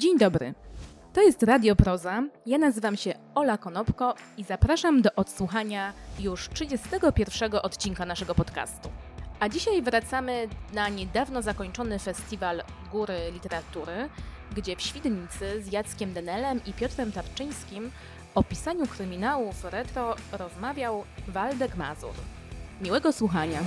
Dzień dobry. To jest Radio Proza. Ja nazywam się Ola Konopko i zapraszam do odsłuchania już 31 odcinka naszego podcastu. A dzisiaj wracamy na niedawno zakończony festiwal Góry Literatury, gdzie w Świdnicy z Jackiem Denelem i Piotrem Tarczyńskim o pisaniu kryminałów retro rozmawiał Waldek Mazur. Miłego słuchania.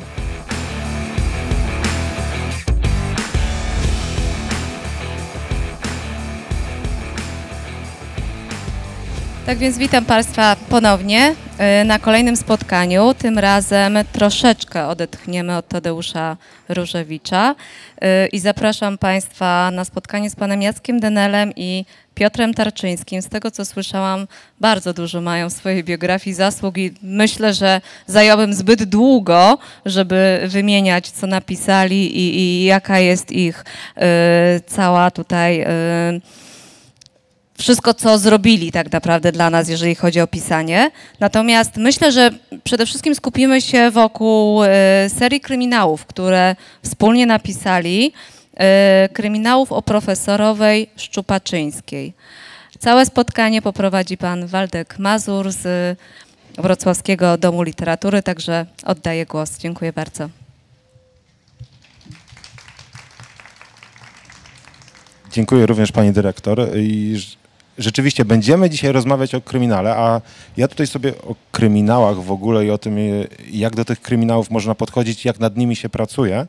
Tak więc witam Państwa ponownie y, na kolejnym spotkaniu. Tym razem troszeczkę odetchniemy od Tadeusza Różewicza y, i zapraszam Państwa na spotkanie z panem Jackiem Denelem i Piotrem Tarczyńskim. Z tego co słyszałam, bardzo dużo mają w swojej biografii zasług i myślę, że zająłbym zbyt długo, żeby wymieniać, co napisali i, i jaka jest ich y, cała tutaj wszystko, co zrobili tak naprawdę dla nas, jeżeli chodzi o pisanie. Natomiast myślę, że przede wszystkim skupimy się wokół y, serii kryminałów, które wspólnie napisali, y, kryminałów o profesorowej Szczupaczyńskiej. Całe spotkanie poprowadzi pan Waldek Mazur z Wrocławskiego Domu Literatury, także oddaję głos. Dziękuję bardzo. Dziękuję również pani dyrektor rzeczywiście będziemy dzisiaj rozmawiać o kryminale, a ja tutaj sobie o kryminałach w ogóle i o tym, jak do tych kryminałów można podchodzić, jak nad nimi się pracuje,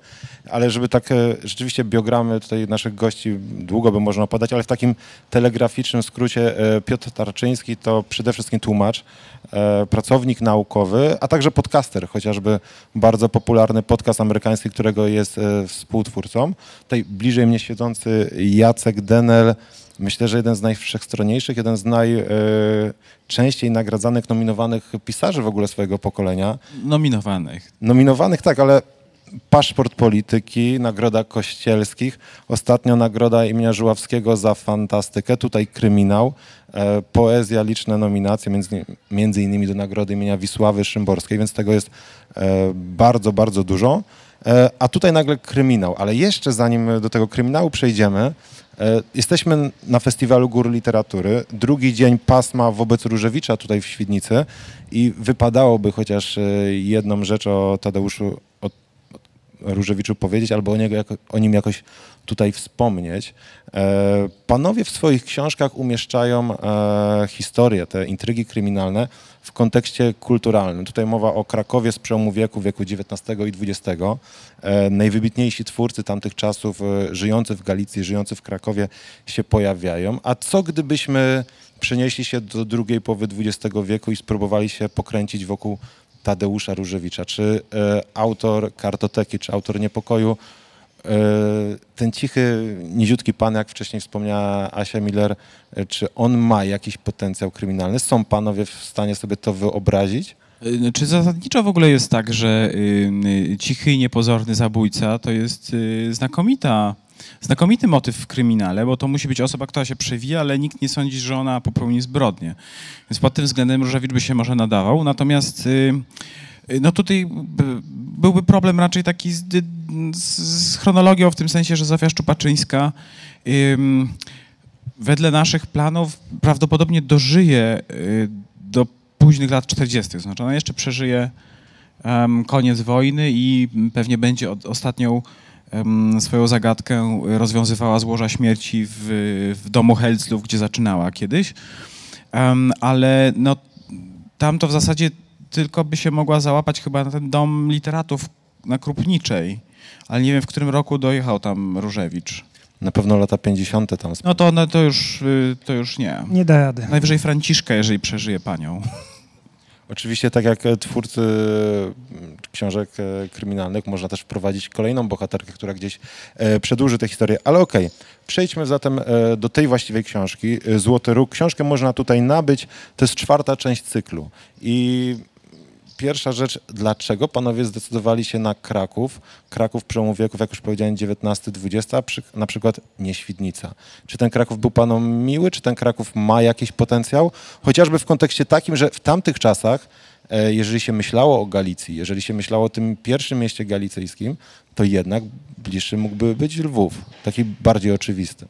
ale żeby tak e, rzeczywiście biogramy tutaj naszych gości długo by można podać, ale w takim telegraficznym skrócie e, Piotr Tarczyński to przede wszystkim tłumacz, e, pracownik naukowy, a także podcaster, chociażby bardzo popularny podcast amerykański, którego jest współtwórcą. Tutaj bliżej mnie siedzący Jacek Denel, Myślę, że jeden z najwszechstronniejszych, jeden z najczęściej nagradzanych, nominowanych pisarzy w ogóle swojego pokolenia. Nominowanych. Nominowanych, tak, ale Paszport Polityki, Nagroda Kościelskich, ostatnio Nagroda imienia Żuławskiego za fantastykę, tutaj kryminał, e, poezja, liczne nominacje, między, między innymi do Nagrody imienia Wisławy Szymborskiej, więc tego jest e, bardzo, bardzo dużo. E, a tutaj nagle kryminał, ale jeszcze zanim do tego kryminału przejdziemy, E, jesteśmy na Festiwalu Gór Literatury. Drugi dzień pasma wobec Różewicza tutaj w Świdnicy i wypadałoby chociaż e, jedną rzecz o Tadeuszu Różewiczu powiedzieć albo o, niego, o nim jakoś tutaj wspomnieć. E, panowie w swoich książkach umieszczają historię, te intrygi kryminalne w kontekście kulturalnym. Tutaj mowa o Krakowie z przełomu wieku, wieku XIX i XX. E, najwybitniejsi twórcy tamtych czasów, e, żyjący w Galicji, żyjący w Krakowie się pojawiają. A co gdybyśmy przenieśli się do drugiej połowy XX wieku i spróbowali się pokręcić wokół Tadeusza Różewicza? Czy e, autor Kartoteki, czy autor Niepokoju ten cichy, niziutki pan, jak wcześniej wspomniała Asia Miller, czy on ma jakiś potencjał kryminalny? Są panowie w stanie sobie to wyobrazić? Y, czy zasadniczo w ogóle jest tak, że y, y, cichy i niepozorny zabójca to jest znakomita, znakomity motyw w kryminale, bo to musi być osoba, która się przewija, ale nikt nie sądzi, że ona popełni zbrodnię. Więc pod tym względem Różewicz by się może nadawał. Natomiast no tutaj byłby problem raczej taki z, z chronologią, w tym sensie, że Zofia Szczupaczyńska wedle naszych planów prawdopodobnie dożyje do późnych lat 40. Znaczy ona jeszcze przeżyje koniec wojny i pewnie będzie ostatnią swoją zagadkę rozwiązywała złoża śmierci w, w domu Helclów, gdzie zaczynała kiedyś. Ale no, tam to w zasadzie tylko by się mogła załapać chyba na ten dom literatów na Krupniczej, ale nie wiem, w którym roku dojechał tam Różewicz. Na pewno lata 50. tam. No to, no to, już, y, to już nie. Nie da rady. Najwyżej Franciszka, jeżeli przeżyje panią. Oczywiście, tak jak twórcy mm, książek e, kryminalnych, można też wprowadzić kolejną bohaterkę, która gdzieś e, przedłuży tę historię. Ale okej, okay. przejdźmy zatem e, do tej właściwej książki. Złoty Róg. Książkę można tutaj nabyć. To jest czwarta część cyklu. I pierwsza rzecz, dlaczego panowie zdecydowali się na Kraków? Kraków przełomu wieków, jak już powiedziałem, XIX-XX, na przykład nie Świdnica. Czy ten Kraków był panom miły, czy ten Kraków ma jakiś potencjał? Chociażby w kontekście takim, że w tamtych czasach, e, jeżeli się myślało o Galicji, jeżeli się myślało o tym pierwszym mieście galicyjskim, to jednak bliższy mógłby być Lwów, taki bardziej oczywisty.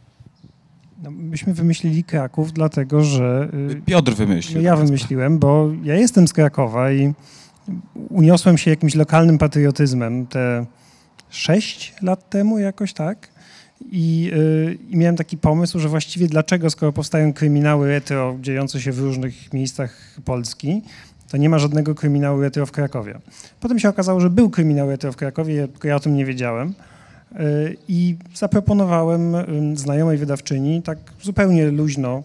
No, myśmy wymyślili Kraków, dlatego że y, Piotr wymyślił. ja wymyśliłem, bo ja jestem z Krakowa i uniosłem się jakimś lokalnym patriotyzmem te sześć lat temu jakoś tak. I, y, I miałem taki pomysł, że właściwie dlaczego, skoro powstają kryminały retro dziejące się w różnych miejscach Polski, to nie ma żadnego kryminału retro w Krakowie. Potem się okazało, że był kryminał retro w Krakowie, tylko ja o tym nie wiedziałem. Y, I zaproponowałem znajomej wydawczyni, tak zupełnie luźno,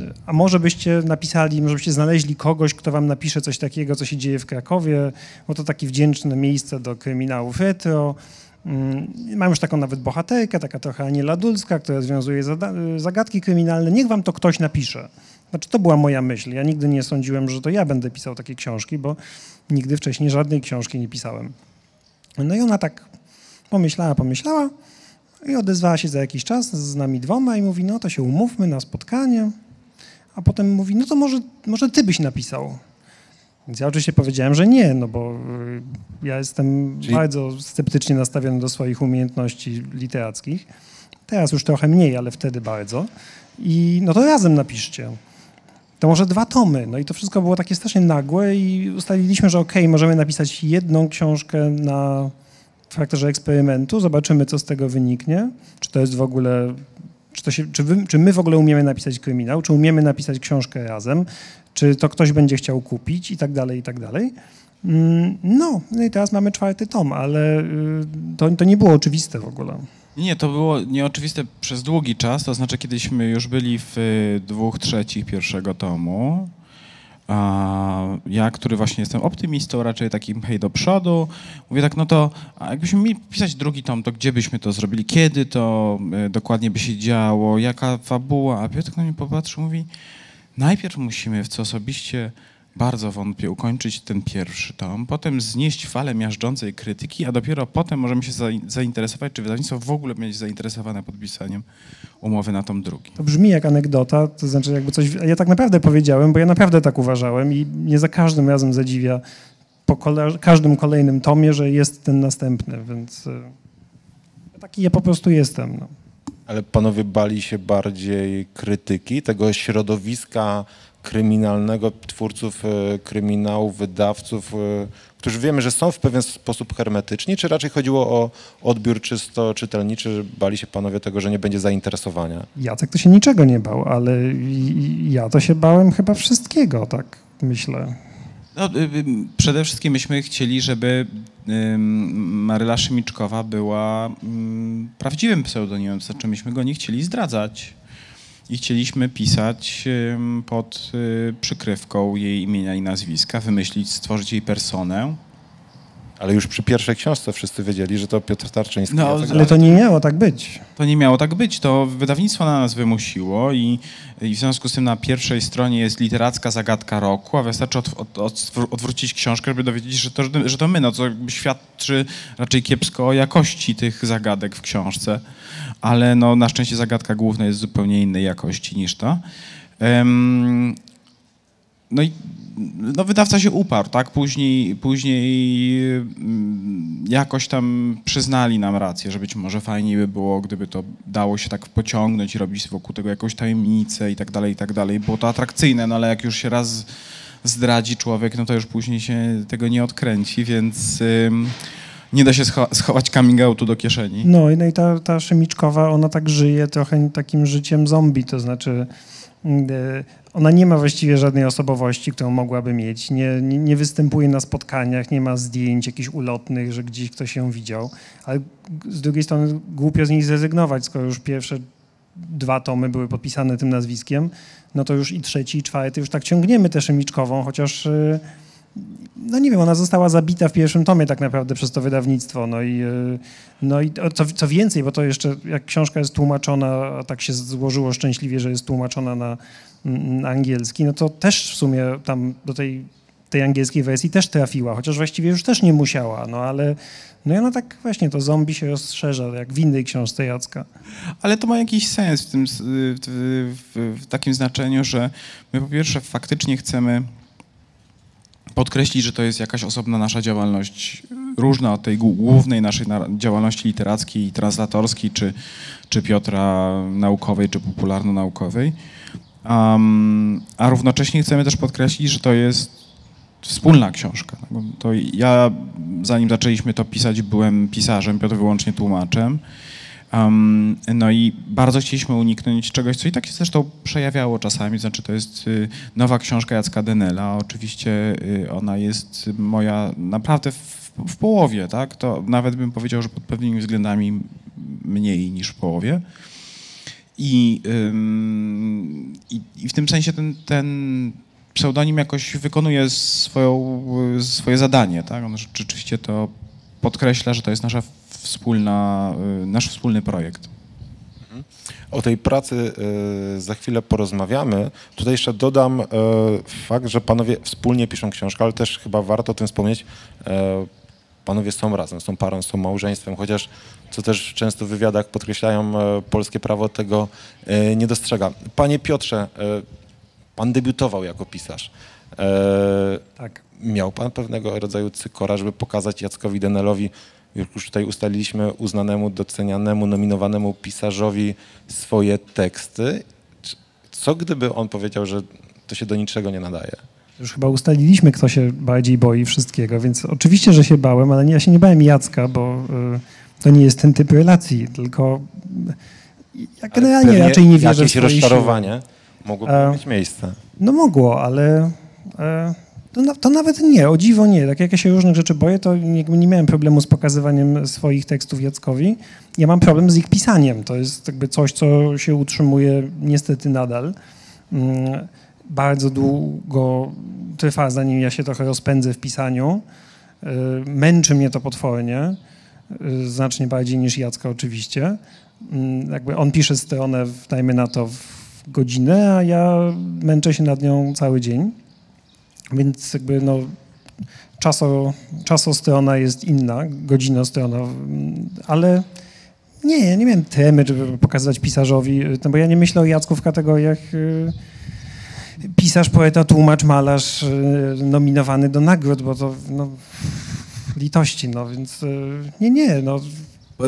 y, a może byście napisali, może byście znaleźli kogoś, kto wam napisze coś takiego, co się dzieje w Krakowie, bo to takie wdzięczne miejsce do kryminałów retro. Mm, Mam już taką nawet bohaterkę, taka trochę Aniela Dulska, która rozwiązuje zada- zagadki kryminalne. Niech wam to ktoś napisze. Znaczy, to była moja myśl. Ja nigdy nie sądziłem, że to ja będę pisał takie książki, bo nigdy wcześniej żadnej książki nie pisałem. No i ona tak pomyślała, pomyślała i odezwała się za jakiś czas z nami dwoma i mówi, no to się umówmy na spotkanie. A potem mówi, no to może, może ty byś napisał. Więc ja oczywiście powiedziałem, że nie, no bo y, ja jestem Czyli- bardzo sceptycznie nastawiony do swoich umiejętności literackich. Teraz już trochę mniej, ale wtedy bardzo. I no to razem napiszcie. To może dwa tomy. No i to wszystko było takie strasznie nagłe i ustaliliśmy, że okej, możemy napisać jedną książkę na w charakterze eksperymentu, zobaczymy, co z tego wyniknie. Czy to jest w ogóle, czy, się, czy, wy, czy my w ogóle umiemy napisać kryminał, czy umiemy napisać książkę razem, czy to ktoś będzie chciał kupić i tak dalej, i tak dalej. Mm, No, no i teraz mamy czwarty tom, ale y, to, to nie było oczywiste w ogóle. Nie, to było nieoczywiste przez długi czas, to znaczy kiedyśmy już byli w y, dwóch trzecich pierwszego tomu. Ja, który właśnie jestem optymistą, raczej takim hej do przodu, mówię tak, no to jakbyśmy mieli pisać drugi tom, to gdzie byśmy to zrobili, kiedy to y, dokładnie by się działo, jaka fabuła, a Piotr na mnie popatrzył, mówi, najpierw musimy, w co osobiście bardzo wątpię, ukończyć ten pierwszy tom, potem znieść falę miażdżącej krytyki, a dopiero potem możemy się zain- zainteresować, czy wydawnictwo w ogóle będzie zainteresowane podpisaniem umowy na tom drugi. To brzmi jak anegdota, to znaczy jakby coś, ja tak naprawdę powiedziałem, bo ja naprawdę tak uważałem i mnie za każdym razem zadziwia po kole, każdym kolejnym tomie, że jest ten następny, więc y, taki ja po prostu jestem. No. Ale panowie bali się bardziej krytyki, tego środowiska kryminalnego, twórców e, kryminałów, wydawców, e, którzy wiemy, że są w pewien sposób hermetyczni, czy raczej chodziło o odbiór czysto czytelniczy, że bali się panowie tego, że nie będzie zainteresowania? Jacek to się niczego nie bał, ale ja to się bałem chyba wszystkiego, tak myślę. No, y, y, przede wszystkim myśmy chcieli, żeby Maryla Szymiczkowa była ym, prawdziwym pseudonimem, znaczy myśmy go nie chcieli zdradzać. I chcieliśmy pisać pod y, przykrywką jej imienia i nazwiska, wymyślić, stworzyć jej personę. Ale już przy pierwszej książce wszyscy wiedzieli, że to Piotr Tarczyński. No, Jacek Ale to nie miało tak być. To nie miało tak być, to wydawnictwo na nas wymusiło i, i w związku z tym na pierwszej stronie jest literacka zagadka roku, a wystarczy od, od, od, odwrócić książkę, żeby dowiedzieć się, że to, że to my, no co jakby świadczy raczej kiepsko o jakości tych zagadek w książce, ale no na szczęście zagadka główna jest zupełnie innej jakości niż. Em, no i no wydawca się uparł, tak? Później, później mm, jakoś tam przyznali nam rację, że być może fajniej by było, gdyby to dało się tak pociągnąć i robić wokół tego jakąś tajemnicę i tak dalej, i tak dalej. Było to atrakcyjne, no ale jak już się raz zdradzi człowiek, no to już później się tego nie odkręci, więc nie da się scho- schować coming outu do kieszeni. No i, no i ta, ta Szymiczkowa, ona tak żyje trochę takim życiem zombie, to znaczy mm, e, ona nie ma właściwie żadnej osobowości, którą mogłaby mieć, nie, nie, nie występuje na spotkaniach, nie ma zdjęć jakichś ulotnych, że gdzieś ktoś ją widział, ale z drugiej strony głupio z niej zrezygnować, skoro już pierwsze dwa tomy były podpisane tym nazwiskiem, no to już i trzeci, i czwarty już tak ciągniemy tę Szymiczkową, chociaż e, no nie wiem, ona została zabita w pierwszym tomie tak naprawdę przez to wydawnictwo. No i, y, no i co, co więcej, bo to jeszcze jak książka jest tłumaczona, a tak się złożyło szczęśliwie, że jest tłumaczona na, mm, na angielski, no to też w sumie tam do tej, tej angielskiej wersji też trafiła, chociaż właściwie już też nie musiała, no ale no i ona tak właśnie, to zombie się rozszerza, jak w innej książce Jacka. Ale to ma jakiś sens w, tym, w, w, w takim znaczeniu, że my po pierwsze faktycznie chcemy podkreślić, że to jest jakaś osobna nasza działalność, różna od tej głó- głównej naszej na- działalności literackiej translatorskiej, czy, czy Piotra naukowej, czy popularno-naukowej. Um, a równocześnie chcemy też podkreślić, że to jest wspólna książka. No To ja, zanim zaczęliśmy to pisać, byłem pisarzem, Piotr wyłącznie tłumaczem. Um, no i bardzo chcieliśmy uniknąć czegoś, co i tak się zresztą przejawiało czasami, znaczy to jest y, nowa książka Jacka Denela, oczywiście y, ona jest moja naprawdę w, w połowie, tak, to nawet bym powiedział, że pod pewnymi względami mniej niż w połowie. I, i, i w tym sensie ten, ten pseudonim jakoś wykonuje swoją, swoje zadanie, tak, on rzeczywiście to podkreśla, że to jest nasza wspólna, y, nasz wspólny projekt. O tej pracy y, za chwilę porozmawiamy. Tutaj jeszcze dodam y, fakt, że panowie wspólnie piszą książkę, ale też chyba warto o tym wspomnieć. Panowie są razem, są parą, są małżeństwem, chociaż co też często w wywiadach podkreślają, polskie prawo tego nie dostrzega. Panie Piotrze, pan debiutował jako pisarz. Tak. Miał pan pewnego rodzaju cykora, żeby pokazać Jackowi Denelowi, jak już tutaj ustaliliśmy, uznanemu, docenianemu, nominowanemu pisarzowi swoje teksty. Co gdyby on powiedział, że to się do niczego nie nadaje? Już chyba ustaliliśmy, kto się bardziej boi wszystkiego, więc oczywiście, że się bałem, ale ja się nie bałem Jacka, bo y, to nie jest ten typ relacji, tylko ja generalnie raczej nie wierzę w Jakieś siły. rozczarowanie mogłoby E, mieć miejsce. No mogło, ale e, to, na- to nawet nie, o dziwo nie. Tak jak ja się różnych rzeczy boję, to nie, nie miałem problemu z pokazywaniem swoich tekstów Jackowi. Ja mam problem z ich pisaniem. To jest jakby coś, co się utrzymuje niestety nadal. Mm, Bardzo długo trwa, zanim ja się trochę rozpędzę w pisaniu. E, Męczy mnie to potwornie, e, znacznie bardziej niż Jacka oczywiście. Mm, Jakby on pisze stronę, dajmy na to, w godzinę, a ja męczę się nad nią cały dzień. Więc jakby no, czaso, czasostrona jest inna, godzinostrona, ale nie, nie miałem temy, żeby pokazywać pisarzowi, no bo ja nie myślę o Jacku w kategoriach y, pisarz, poeta, tłumacz, malarz y, nominowany do nagród, bo to no, litości, no więc y, nie, nie, no.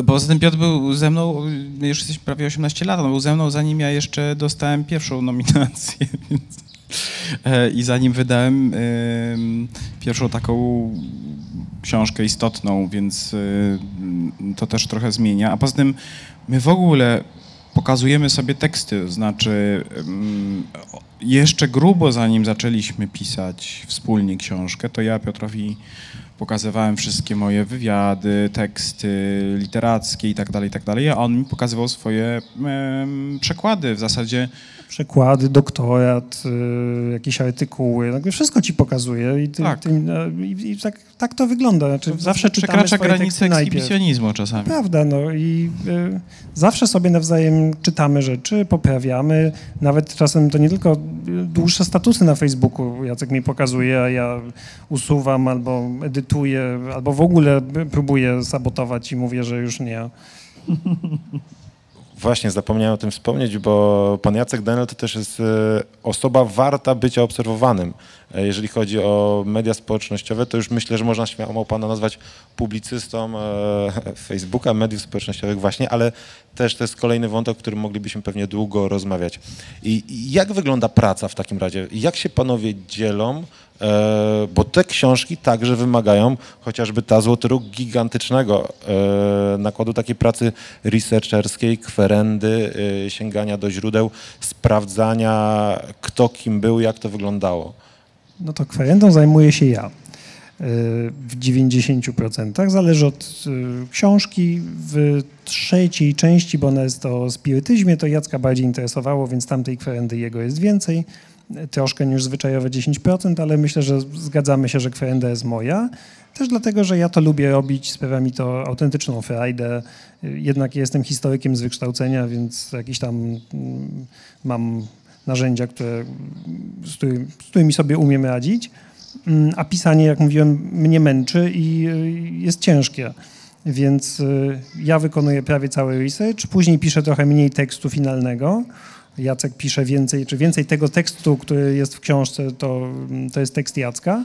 Poza tym Piotr był ze mną, y, już jesteśmy prawie 18 lat, on był ze mną zanim ja jeszcze dostałem pierwszą nominację, więc, i zanim wydałem em, pierwszą taką książkę istotną, więc y, to też trochę zmienia. A poza tym my w ogóle pokazujemy sobie teksty, znaczy jeszcze grubo zanim zaczęliśmy pisać wspólnie książkę, to ja Piotrowi pokazywałem wszystkie moje wywiady, teksty literackie i tak dalej, i tak dalej, a on mi pokazywał swoje przekłady w zasadzie. przekłady, doktorat, y, jakieś artykuły, jakby wszystko ci pokazuje i, ty, Tak. ty, y, i, i tak, tak to wygląda. Znaczy, zawsze przekracza granicę ekshibicjonizmu czasami. Prawda, no i y, zawsze sobie nawzajem czytamy rzeczy, poprawiamy, nawet czasem to nie tylko dłuższe statusy na Facebooku Jacek mi pokazuje, a ja usuwam albo edytuję, albo w ogóle próbuję sabotować i mówię, że już nie. Właśnie, zapomniałem o tym wspomnieć, bo pan Jacek Denel to też jest e, osoba warta bycia obserwowanym. E, Jeżeli chodzi o media społecznościowe, to już myślę, że można śmiało pana nazwać publicystą e, Facebooka, mediów społecznościowych właśnie, ale też to jest kolejny wątek, o którym moglibyśmy pewnie długo rozmawiać. I jak wygląda praca w takim razie? Jak się panowie dzielą? E, bo te książki także wymagają, chociażby ta Złoty Róg, gigantycznego nakładu takiej pracy researcherskiej, kwerendy, sięgania do źródeł, sprawdzania kto kim był, jak to wyglądało. No to kwerendą zajmuję się ja. y, W 90%. Zależy od y, książki. W trzeciej części, bo ona jest o spirytyzmie, to Jacka bardziej interesowało, więc tamtej kwerendy jego jest więcej. Y, Troszkę niż zwyczajowe 10%, ale myślę, że zgadzamy się, że kwerenda jest moja. Też dlatego, że ja to lubię robić, sprawia mi to autentyczną frajdę. Jednak jestem historykiem z wykształcenia, więc jakiś tam mm, mam narzędzia, które, z, którym, z którymi sobie umiem radzić. Mm, A pisanie, jak mówiłem, mnie męczy i y, jest ciężkie. Więc y, ja wykonuję prawie cały research, później piszę trochę mniej tekstu finalnego. Jacek pisze więcej, czy więcej tego tekstu, który jest w książce, to, to jest tekst Jacka.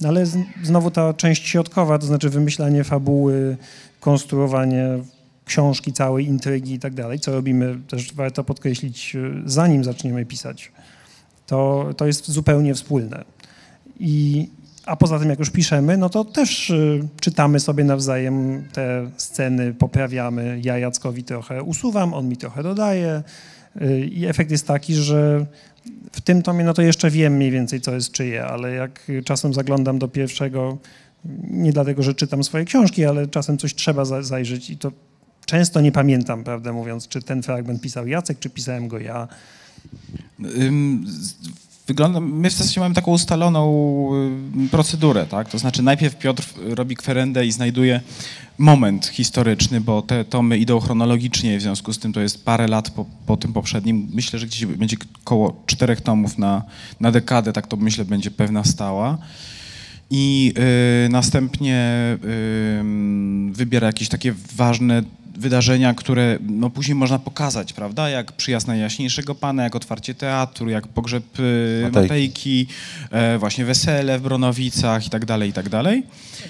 No ale znowu ta część środkowa, to znaczy wymyślanie fabuły, konstruowanie książki, całej intrygi i tak dalej, co robimy też warto podkreślić, y, zanim zaczniemy pisać, to, to jest zupełnie wspólne. I, a poza tym, jak już piszemy, no to też y, czytamy sobie nawzajem te sceny, poprawiamy. Ja Jackowi trochę usuwam, on mi trochę dodaje. Y, I efekt jest taki, że w tym tomie, no to jeszcze wiem mniej więcej, co jest czyje, ale jak czasem zaglądam do pierwszego, nie dlatego, że czytam swoje książki, ale czasem coś trzeba za- zajrzeć i to często nie pamiętam, prawdę mówiąc, czy ten fragment pisał Jacek, czy pisałem go ja. Wygląda, my w zasadzie mamy taką ustaloną procedurę, tak? To znaczy najpierw Piotr robi kwerendę i znajduje moment historyczny, bo te tomy idą chronologicznie, w związku z tym to jest parę lat po, po tym poprzednim. Myślę, że gdzieś będzie koło czterech tomów na, na dekadę, tak to myślę będzie pewna stała. I y, następnie y, wybiera jakieś takie ważne wydarzenia, które no, później można pokazać, prawda? Jak przyjazd Najjaśniejszego Pana, jak otwarcie teatru, jak pogrzeb y, Matejki. Matejki, e, właśnie wesele w Bronowicach i tak dalej, i tak dalej.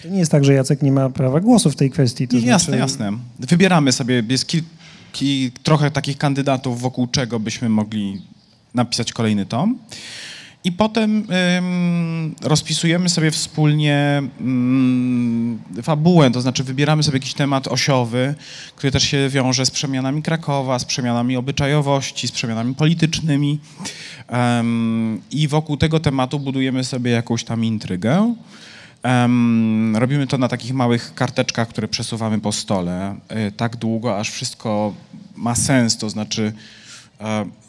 To nie jest tak, że Jacek nie ma prawa głosu w tej kwestii. To I jasne, znaczy, jasne. Wybieramy sobie, jest trochę takich kandydatów, wokół czego byśmy mogli napisać kolejny tom. I potem ym, rozpisujemy sobie wspólnie ym, fabułę, to znaczy wybieramy sobie jakiś temat osiowy, który też się wiąże z przemianami Krakowa, z przemianami obyczajowości, z przemianami politycznymi. Ym, I wokół tego tematu budujemy sobie jakąś tam intrygę. Robimy to na takich małych karteczkach, które przesuwamy po stole, y, tak długo, aż wszystko ma sens, to znaczy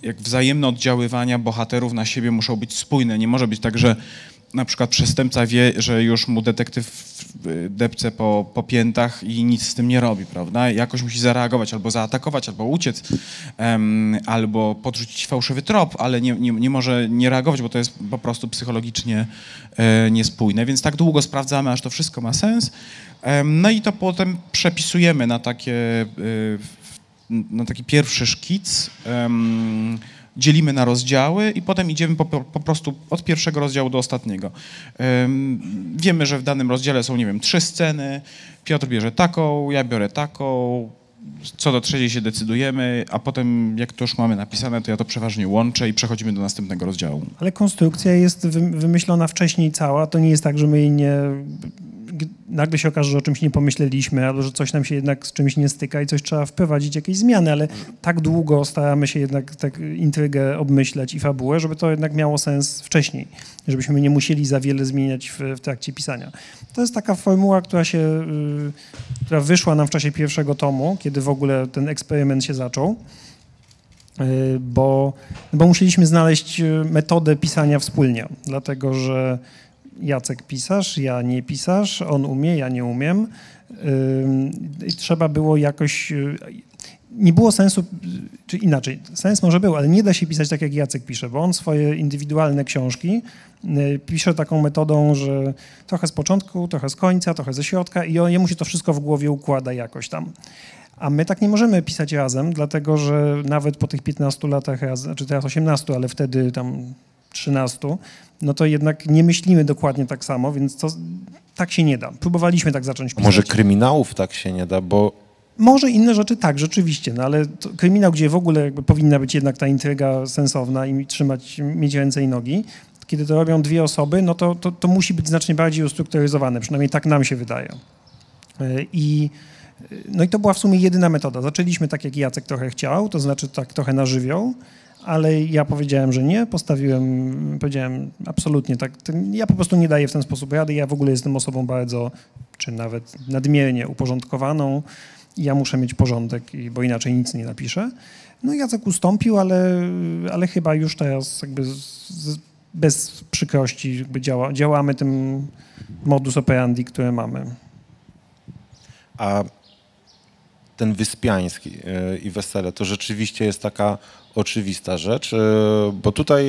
jak wzajemne oddziaływania bohaterów na siebie muszą być spójne. Nie może być tak, że na przykład przestępca wie, że już mu detektyw y, depce po, po piętach i nic z tym nie robi, prawda? Jakoś musi zareagować, albo zaatakować, albo uciec, em, albo podrzucić fałszywy trop, ale nie, nie, nie może nie reagować, bo to jest po prostu psychologicznie e, niespójne. Więc tak długo sprawdzamy, aż to wszystko ma sens. No i to potem przepisujemy na takie y, na taki pierwszy szkic, em, dzielimy na rozdziały i potem idziemy po, po prostu od pierwszego rozdziału do ostatniego. Em, wiemy, że w danym rozdziale są, nie wiem, trzy sceny, Piotr bierze taką, ja biorę taką, co do trzeciej się decydujemy, a potem jak to już mamy napisane, to ja to przeważnie łączę i przechodzimy do następnego rozdziału. Ale konstrukcja jest wy- wymyślona wcześniej cała. To nie jest tak, że my jej nie. Nagle się okaże, że o czymś nie pomyśleliśmy, albo że coś nam się jednak z czymś nie styka i coś trzeba wprowadzić, jakieś zmiany, ale tak długo staramy się jednak tak intrygę obmyślać i fabułę, żeby to jednak miało sens wcześniej, żebyśmy nie musieli za wiele zmieniać w, w trakcie pisania. To jest taka formuła, która się, y, która wyszła nam w czasie pierwszego tomu, kiedy w ogóle ten eksperyment się zaczął. Y, bo, bo musieliśmy znaleźć y, metodę pisania wspólnie, dlatego że Jacek pisarz, ja nie pisarz, on umie, ja nie umiem. Trzeba było jakoś. y, Nie było sensu, czy inaczej, sens może był, ale nie da się pisać tak, jak Jacek pisze, bo on swoje indywidualne książki y, pisze taką metodą, że trochę z początku, trochę z końca, trochę ze środka i jemu się to wszystko w głowie układa jakoś tam. A my tak nie możemy pisać razem, dlatego że nawet po tych 15 latach, czy teraz 18, ale wtedy tam 13, no to jednak nie myślimy dokładnie tak samo, więc to tak się nie da. Próbowaliśmy tak zacząć pisać. może kryminałów tak się nie da, bo Może inne rzeczy tak, rzeczywiście, no ale kryminał, gdzie w ogóle powinna być jednak ta intryga sensowna i trzymać, mieć ręce i nogi, kiedy to robią dwie osoby, no to, to, to musi być znacznie bardziej ustrukturyzowane, przynajmniej tak nam się wydaje. Y, I, y, no i to była w sumie jedyna metoda. Zaczęliśmy tak, jak Jacek trochę chciał, to znaczy tak trochę na żywioł, ale ja powiedziałem, że nie, postawiłem, powiedziałem absolutnie tak, ja po prostu nie daję w ten sposób rady, ja w ogóle jestem osobą bardzo, czy nawet nadmiernie uporządkowaną, ja muszę mieć porządek, bo inaczej nic nie napiszę. No Jacek ustąpił, ale, ale chyba już teraz jakby z, bez przykrości jakby działa, działamy tym modus operandi, który mamy. A ten Wyspiański e, i wesele to rzeczywiście jest taka oczywista rzecz, e, bo tutaj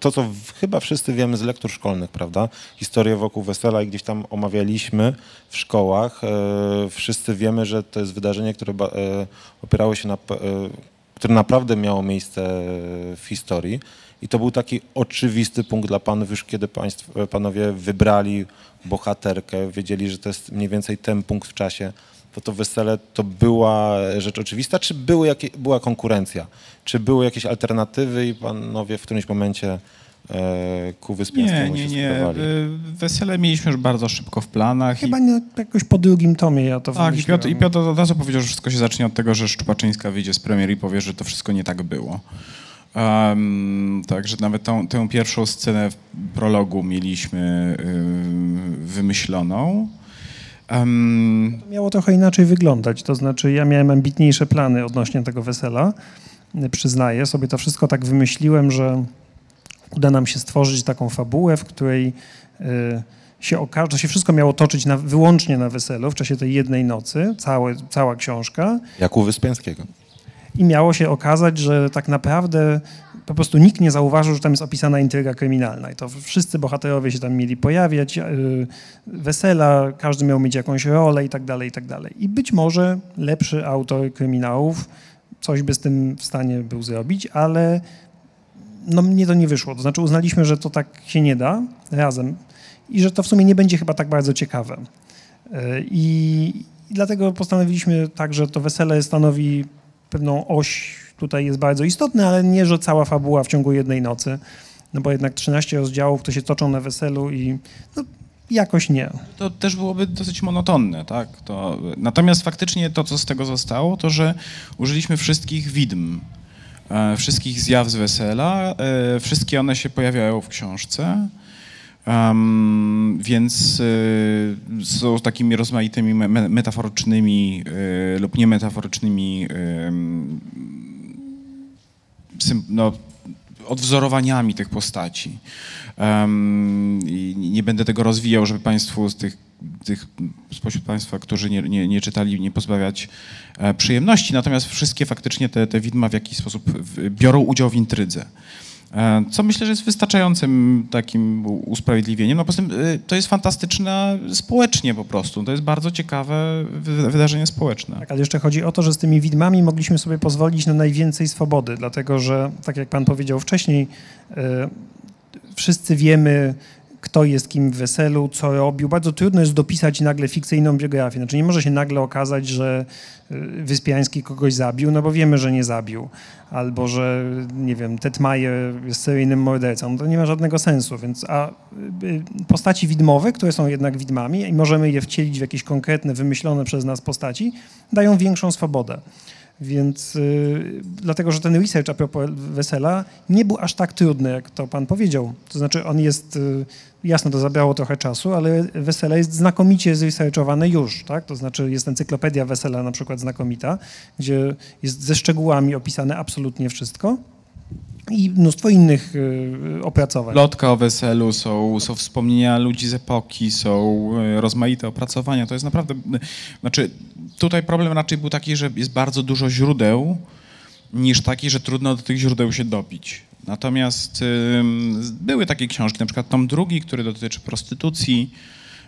to, co chyba wszyscy wiemy z lektur szkolnych, prawda? Historię wokół wesela i gdzieś tam omawialiśmy w szkołach. e, Wszyscy wiemy, że to jest wydarzenie, które e, opierało się na które naprawdę miało miejsce w historii. I to był taki oczywisty punkt dla panów, już kiedy panowie wybrali bohaterkę, wiedzieli, że to jest mniej więcej ten punkt w czasie, to to wesele to była rzecz oczywista, czy były jakie, była konkurencja? Czy były jakieś alternatywy i panowie w którymś momencie e, ku Nie, Wyspiańskiemu nie, się nie. skierowali? Y, Wesele mieliśmy już bardzo szybko w planach. Chyba i, nie, jakoś po drugim tomie ja to tak, i wymyśliłem. Piotr, i Piotr od razu powiedział, że wszystko się zacznie od tego, że Szczupaczyńska wyjdzie z premier i powie, że to wszystko nie tak było. Um, także nawet tą, tę pierwszą scenę w prologu mieliśmy y, wymyśloną. Um, Miało trochę inaczej wyglądać, to znaczy ja miałem ambitniejsze plany odnośnie tego wesela, przyznaję, sobie to wszystko tak wymyśliłem, że uda nam się stworzyć taką fabułę, w której y, się okaże, to się wszystko miało toczyć na, wyłącznie na weselu w czasie tej jednej nocy, całe, cała książka Jak u Wyspiańskiego. i miało się okazać, że tak naprawdę po prostu nikt nie zauważył, że tam jest opisana intryga kryminalna i to wszyscy bohaterowie się tam mieli pojawiać, yy, wesela, każdy miał mieć jakąś rolę i tak dalej, i tak dalej. I być może lepszy autor kryminałów coś by z tym w stanie był zrobić, ale no mnie to nie wyszło. To znaczy uznaliśmy, że to tak się nie da razem i że to w sumie nie będzie chyba tak bardzo ciekawe. Yy, I, i dlatego postanowiliśmy tak, że to wesele stanowi pewną oś tutaj jest bardzo istotna, ale nie, że cała fabuła w ciągu jednej nocy, no bo jednak 13 rozdziałów, to się toczą na weselu i no, jakoś nie. to też byłoby dosyć monotonne, tak? To, natomiast faktycznie to, co z tego zostało, to że użyliśmy wszystkich widm, e, wszystkich zjaw z wesela, e, wszystkie one się pojawiają w książce. Em, więc e, są takimi rozmaitymi me- me- metaforycznymi e, lub niemetaforycznymi em, sym, no, odwzorowaniami tych postaci. I nie będę tego rozwijał, żeby Państwu z tych, tych spośród Państwa, którzy nie, nie, nie czytali, nie pozbawiać e, przyjemności. Natomiast wszystkie faktycznie te, te widma w jakiś sposób w, biorą udział w intrydze. E, Co myślę, że jest wystarczającym takim usprawiedliwieniem. No poza tym e, to jest fantastyczne społecznie po prostu. To jest bardzo ciekawe wy- wydarzenie społeczne. Tak, ale jeszcze chodzi o to, że z tymi widmami mogliśmy sobie pozwolić na najwięcej swobody, dlatego że, tak jak pan powiedział wcześniej, e, wszyscy wiemy, kto jest kim w weselu, co robił. Bardzo trudno jest dopisać nagle fikcyjną biografię. Znaczy nie może się nagle okazać, że y, Wyspiański kogoś zabił, no bo wiemy, że nie zabił. Albo, że, nie wiem, Tetmajer jest seryjnym mordercą. To nie ma żadnego sensu. Więc, a y, y, postaci widmowe, które są jednak widmami i możemy je wcielić w jakieś konkretne, wymyślone przez nas postaci, dają większą swobodę. Więc y, dlatego, że ten research a propos wesela nie był aż tak trudny, jak to pan powiedział. To znaczy on jest, y, jasno to zabrało trochę czasu, ale wesele jest znakomicie zresearchowane już, tak? To znaczy jest encyklopedia wesela na przykład znakomita, gdzie jest ze szczegółami opisane absolutnie wszystko i mnóstwo innych y, opracowań. Plotka o weselu, są, są wspomnienia ludzi z epoki, są rozmaite opracowania. To jest naprawdę. Znaczy, tutaj problem raczej był taki, że jest bardzo dużo źródeł, niż taki, że trudno do tych źródeł się dobić. Natomiast były takie książki, na przykład tom drugi, który dotyczy prostytucji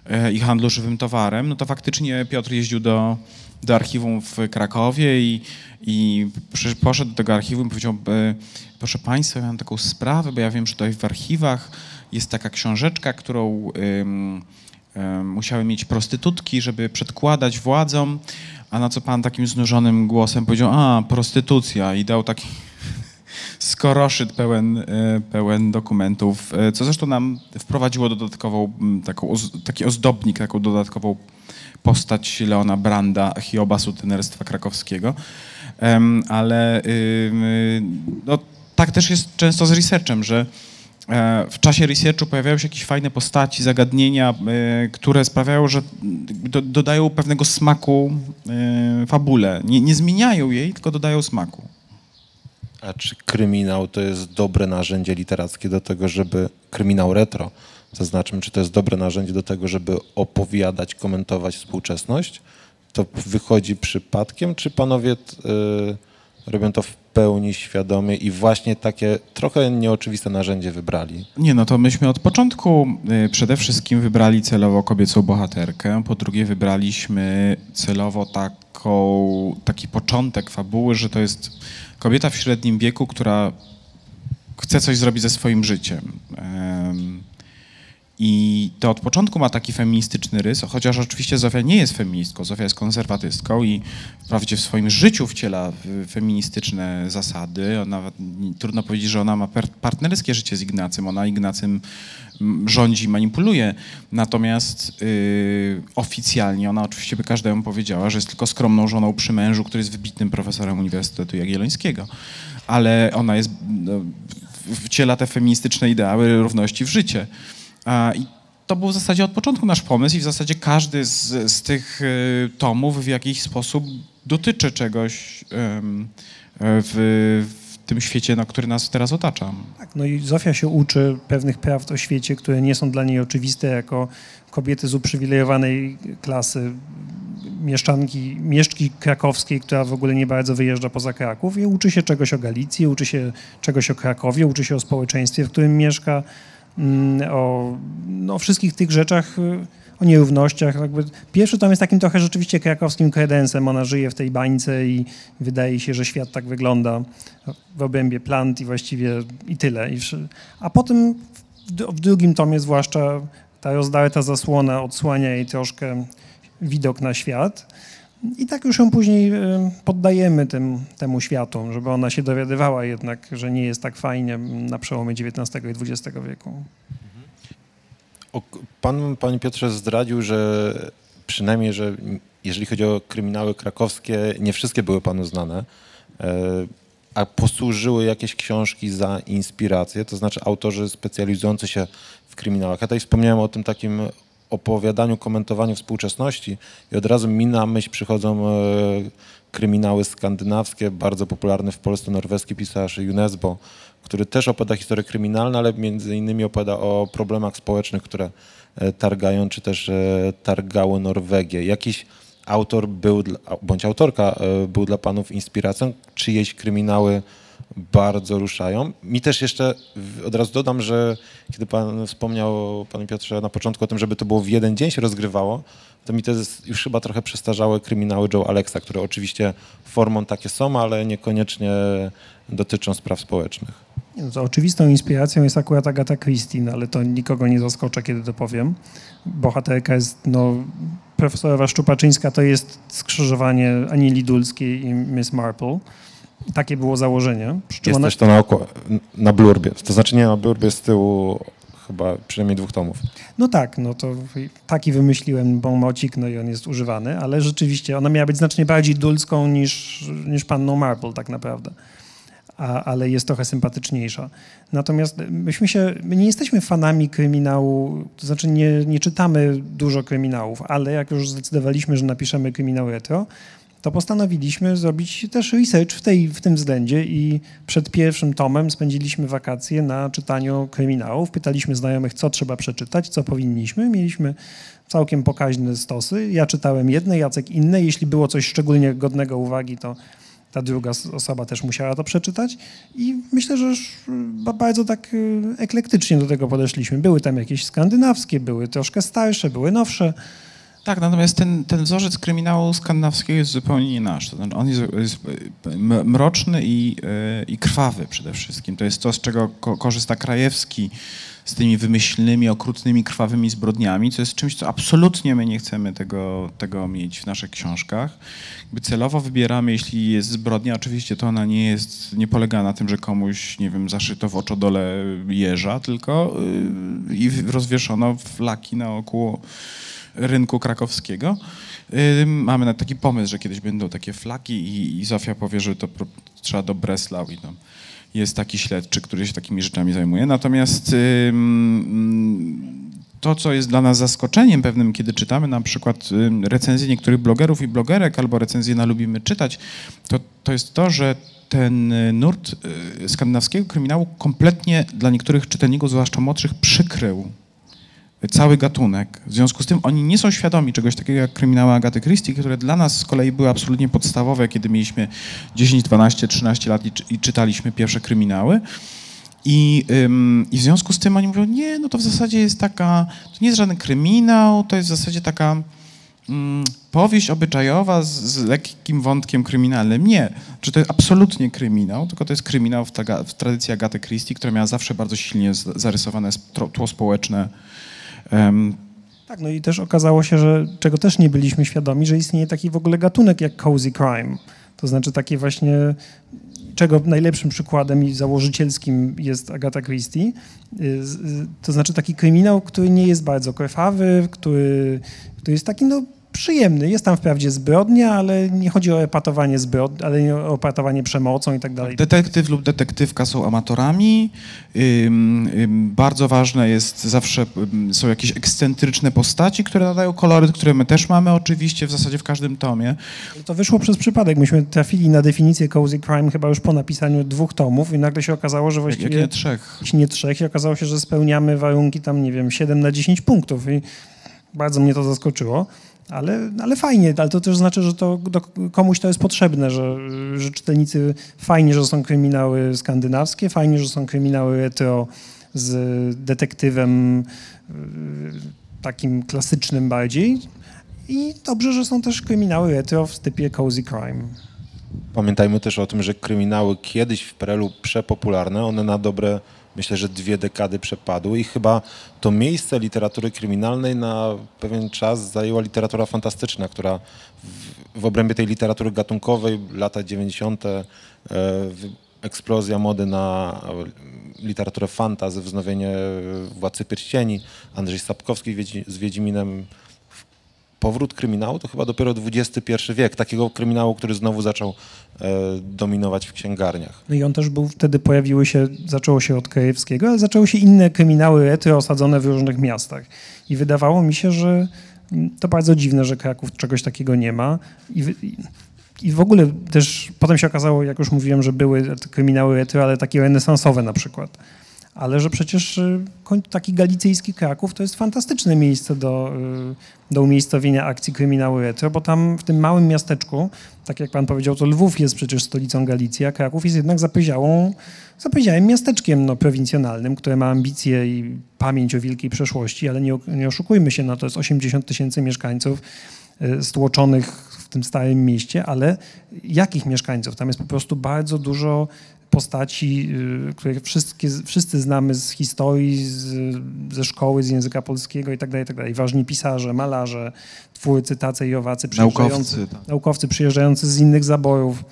e, i handlu żywym towarem, no to faktycznie Piotr jeździł do, do archiwum w Krakowie i, i poszedł do tego archiwum i powiedział, e, proszę Państwa, ja mam taką sprawę, bo ja wiem, że tutaj w archiwach jest taka książeczka, którą musiały mieć prostytutki, żeby przedkładać władzom, a na co Pan takim znużonym głosem powiedział, a, prostytucja i dał taki skoroszyt pełen, e, pełen dokumentów, e, co zresztą nam wprowadziło dodatkową, taką, taki ozdobnik, taką dodatkową postać Leona Branda, Hioba sutenerstwa krakowskiego. Ale ym, y, no, tak też jest często z researchem, że e, w czasie researchu pojawiają się jakieś fajne postaci, zagadnienia, e, które sprawiają, że do, dodają pewnego smaku e, fabule. Nie, nie zmieniają jej, tylko dodają smaku. A czy kryminał to jest dobre narzędzie literackie do tego, żeby kryminał retro, zaznaczmy, czy to jest dobre narzędzie do tego, żeby opowiadać, komentować współczesność? To wychodzi przypadkiem, czy panowie robią to w pełni świadomie i właśnie takie trochę nieoczywiste narzędzie wybrali? Nie, no to myśmy od początku y, przede wszystkim wybrali celowo kobiecą bohaterkę, po drugie wybraliśmy celowo tak taką, taki początek fabuły, że to jest kobieta w średnim wieku, która chce coś zrobić ze swoim życiem. Em, I to od początku ma taki feministyczny rys, chociaż oczywiście Zofia nie jest feministką, Zofia jest konserwatystką i wprawdzie w swoim życiu wciela feministyczne zasady. Ona, trudno powiedzieć, że ona ma partnerskie życie z Ignacym, ona Ignacym mm, rządzi, manipuluje. Natomiast y, oficjalnie ona oczywiście by każdemu powiedziała, że jest tylko skromną żoną przy mężu, który jest wybitnym profesorem Uniwersytetu Jagiellońskiego. Ale ona jest, no, wciela te feministyczne ideały równości w życie. I to był w zasadzie od początku nasz pomysł i w zasadzie każdy z, z tych y, tomów w jakiś sposób dotyczy czegoś em, w, w tym świecie, no, który nas teraz otacza. Tak, no i Zofia się uczy pewnych prawd o świecie, które nie są dla niej oczywiste jako kobiety z uprzywilejowanej klasy, mieszczanki, mieszczki krakowskiej, która w ogóle nie bardzo wyjeżdża poza Kraków i uczy się czegoś o Galicji, uczy się czegoś o Krakowie, uczy się o społeczeństwie, w którym mieszka, o, no, wszystkich tych rzeczach, y, o nierównościach. Jakby pierwszy tom jest takim trochę rzeczywiście krakowskim kredensem. Ona żyje w tej bańce i wydaje się, że świat tak wygląda w obrębie plant i właściwie i tyle. A potem w drugim tomie zwłaszcza ta rozdarta zasłona odsłania jej troszkę widok na świat. I tak już ją później y, poddajemy tym, temu światu, żeby ona się dowiadywała jednak, że nie jest tak fajnie na przełomie XIX i XX wieku. Pan, panie Piotrze, zdradził, że przynajmniej, że jeżeli chodzi o kryminały krakowskie, nie wszystkie były panu znane, e, a posłużyły jakieś książki za inspirację, to znaczy autorzy specjalizujący się w kryminałach. Ja tutaj wspomniałem o tym takim opowiadaniu, komentowaniu współczesności i od razu mi na myśl przychodzą e, kryminały skandynawskie, bardzo popularny w Polsce norweski pisarz UNESCO, który też opowiada historie kryminalne, ale między innymi opowiada o problemach społecznych, które e, targają, czy też e, targały Norwegię. Jakiś autor był, bądź autorka był dla panów inspiracją? Czyjeś kryminały bardzo ruszają? Mi też jeszcze od razu dodam, że kiedy pan wspomniał, panie Piotrze, na początku o tym, żeby to było w jeden dzień się rozgrywało, to mi to jest już chyba trochę przestarzałe kryminały Joe Alexa, które oczywiście formą takie są, ale niekoniecznie dotyczą spraw społecznych. No to oczywistą inspiracją jest akurat Agata Christie, no ale to nikogo nie zaskoczę, kiedy to powiem. Bohaterka jest, no, profesorowa Szczupaczyńska to jest skrzyżowanie Anieli Dulskiej i Miss Marple. Takie było założenie. Przy czym Jest ona, też to na, oko, na blurbie. To znaczy nie na blurbie z tyłu chyba przynajmniej dwóch tomów. no tak, no to taki wymyśliłem bombocik, no i on jest używany, ale rzeczywiście ona miała być znacznie bardziej dulską niż, niż panną Marple tak naprawdę. A, ale jest trochę sympatyczniejsza. Natomiast myśmy się, my nie jesteśmy fanami kryminału, to znaczy nie, nie czytamy dużo kryminałów, ale jak już zdecydowaliśmy, że napiszemy kryminał retro, to postanowiliśmy zrobić też research w, tej, w tym względzie i przed pierwszym tomem spędziliśmy wakacje na czytaniu kryminałów. Pytaliśmy znajomych, co trzeba przeczytać, co powinniśmy. Mieliśmy całkiem pokaźne stosy. Ja czytałem jedne, Jacek inne. Jeśli było coś szczególnie godnego uwagi, to ta druga osoba też musiała to przeczytać. I myślę, że y, ba- bardzo tak y, eklektycznie do tego podeszliśmy. Były tam jakieś skandynawskie, były troszkę starsze, były nowsze. Tak, natomiast ten, ten wzorzec kryminału skandynawskiego jest zupełnie nie nasz. Znaczy on jest, jest mroczny i, e, i krwawy przede wszystkim. To jest to, z czego ko- korzysta Krajewski z tymi wymyślnymi, okrutnymi, krwawymi zbrodniami, co jest czymś, co absolutnie my nie chcemy tego, tego mieć w naszych książkach. Jakby celowo wybieramy, jeśli jest zbrodnia, oczywiście to ona nie jest, nie polega na tym, że komuś, nie wiem, zaszyto w oczodole jeża, tylko yy, i rozwieszono flaki naokół rynku krakowskiego. Mamy taki pomysł, że kiedyś będą takie flaki i, i Zofia powie, że to trzeba do Breslau i tam jest taki śledczy, który się takimi rzeczami zajmuje. Natomiast ym, to, co jest dla nas zaskoczeniem pewnym, kiedy czytamy na przykład recenzje niektórych blogerów i blogerek albo recenzje na Lubimy Czytać, to, to jest to, że ten y, nurt y, skandynawskiego kryminału kompletnie dla niektórych czytelników, zwłaszcza młodszych, przykrył cały gatunek. W związku z tym oni nie są świadomi czegoś takiego jak kryminały Agaty Christie, które dla nas z kolei były absolutnie podstawowe, kiedy mieliśmy 10, 12, 13 lat i, i czytaliśmy pierwsze kryminały. I, ym, I w związku z tym oni mówią, nie, no to w zasadzie jest taka, to nie jest żaden kryminał, to jest w zasadzie taka mm, powieść obyczajowa z, z lekkim wątkiem kryminalnym. Nie. Czy to jest absolutnie kryminał, tylko to jest kryminał w, w tradycji Agaty Christie, która miała zawsze bardzo silnie zarysowane tło społeczne. Tak, no i też okazało się, że czego też nie byliśmy świadomi, że istnieje taki w ogóle gatunek jak cozy crime. To znaczy takie właśnie, czego najlepszym przykładem i założycielskim jest Agatha Christie. Y, y, To znaczy taki kryminał, który nie jest bardzo krwawy, który, który jest taki no przyjemny. Jest tam wprawdzie zbrodnia, ale nie chodzi o epatowanie zbrodni, ale nie o epatowanie przemocą i tak dalej. Detektyw lub detektywka są amatorami. Ym, ym, bardzo ważne jest zawsze, ym, są jakieś ekscentryczne postaci, które nadają koloryt, które my też mamy oczywiście w zasadzie w każdym tomie. To wyszło przez przypadek. Myśmy trafili na definicję cozy crime chyba już po napisaniu dwóch tomów i nagle się okazało, że Jak, właściwie... jak nie trzech. jeśli nie trzech i okazało się, że spełniamy warunki tam, nie wiem, 7 na 10 punktów i bardzo mnie to zaskoczyło, ale, ale fajnie, ale to też znaczy, że to do, komuś to jest potrzebne, że, że czytelnicy, fajnie, że są kryminały skandynawskie, fajnie, że są kryminały retro z detektywem y, takim klasycznym bardziej i dobrze, że są też kryminały retro w typie cozy crime. Pamiętajmy też o tym, że kryminały kiedyś w Prelu przepopularne, one na dobre, myślę, że dwie dekady przepadły i chyba to miejsce literatury kryminalnej na pewien czas zajęła literatura fantastyczna, która w, w obrębie tej literatury gatunkowej lata 90. E, eksplozja mody na literaturę fantazy, wznowienie Władcy Pierścieni, Andrzej Sapkowski z Wiedźminem, powrót kryminału to chyba dopiero XXI wiek, takiego kryminału, który znowu zaczął e, dominować w księgarniach. No i on też był, wtedy pojawiły się, zaczęło się od Krajewskiego, ale zaczęły się inne kryminały retro osadzone w różnych miastach. I wydawało mi się, że mm, to bardzo dziwne, że Kraków czegoś takiego nie ma. I, i- w ogóle też potem się okazało, jak już mówiłem, że były kryminały retro, ale takie renesansowe na przykład. Ale że przecież y, taki galicyjski Kraków to jest fantastyczne miejsce do, y, do umiejscowienia akcji kryminały retro, bo tam w tym małym miasteczku, tak jak pan powiedział, to Lwów jest przecież stolicą Galicji, a Kraków jest jednak zapyziałą, zapyziałym miasteczkiem no, prowincjonalnym, które ma ambicje i pamięć o wielkiej przeszłości, ale nie, nie oszukujmy się, no to jest 80 tysięcy mieszkańców y, stłoczonych w tym starym mieście, ale jakich mieszkańców? Tam jest po prostu bardzo dużo postaci, y, które wszystkie, wszyscy znamy z historii, z, ze szkoły, z języka polskiego i tak dalej, i tak dalej. Ważni pisarze, malarze, twórcy, tacy i owacy, przyjeżdżający, Naukowcy. Tak. naukowcy przyjeżdżający z innych zaborów.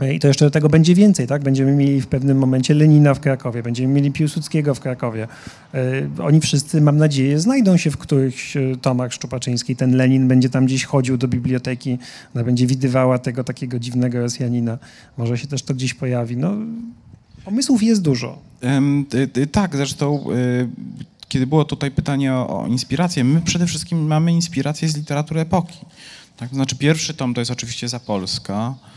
I to jeszcze tego będzie więcej, tak? Będziemy mieli w pewnym momencie Lenina w Krakowie, będziemy mieli Piłsudskiego w Krakowie. E, Oni wszyscy, mam nadzieję, znajdą się w którychś e, tomach Szczupaczyńskiej. Ten Lenin będzie tam gdzieś chodził do biblioteki, ona będzie widywała tego takiego dziwnego Rosjanina. Może się też to gdzieś pojawi. No, pomysłów jest dużo. Tak, zresztą y, kiedy było tutaj pytanie o, o inspirację, my przede wszystkim mamy inspirację z literatury epoki. Tak? Znaczy pierwszy tom to jest oczywiście Zapolska, Ym,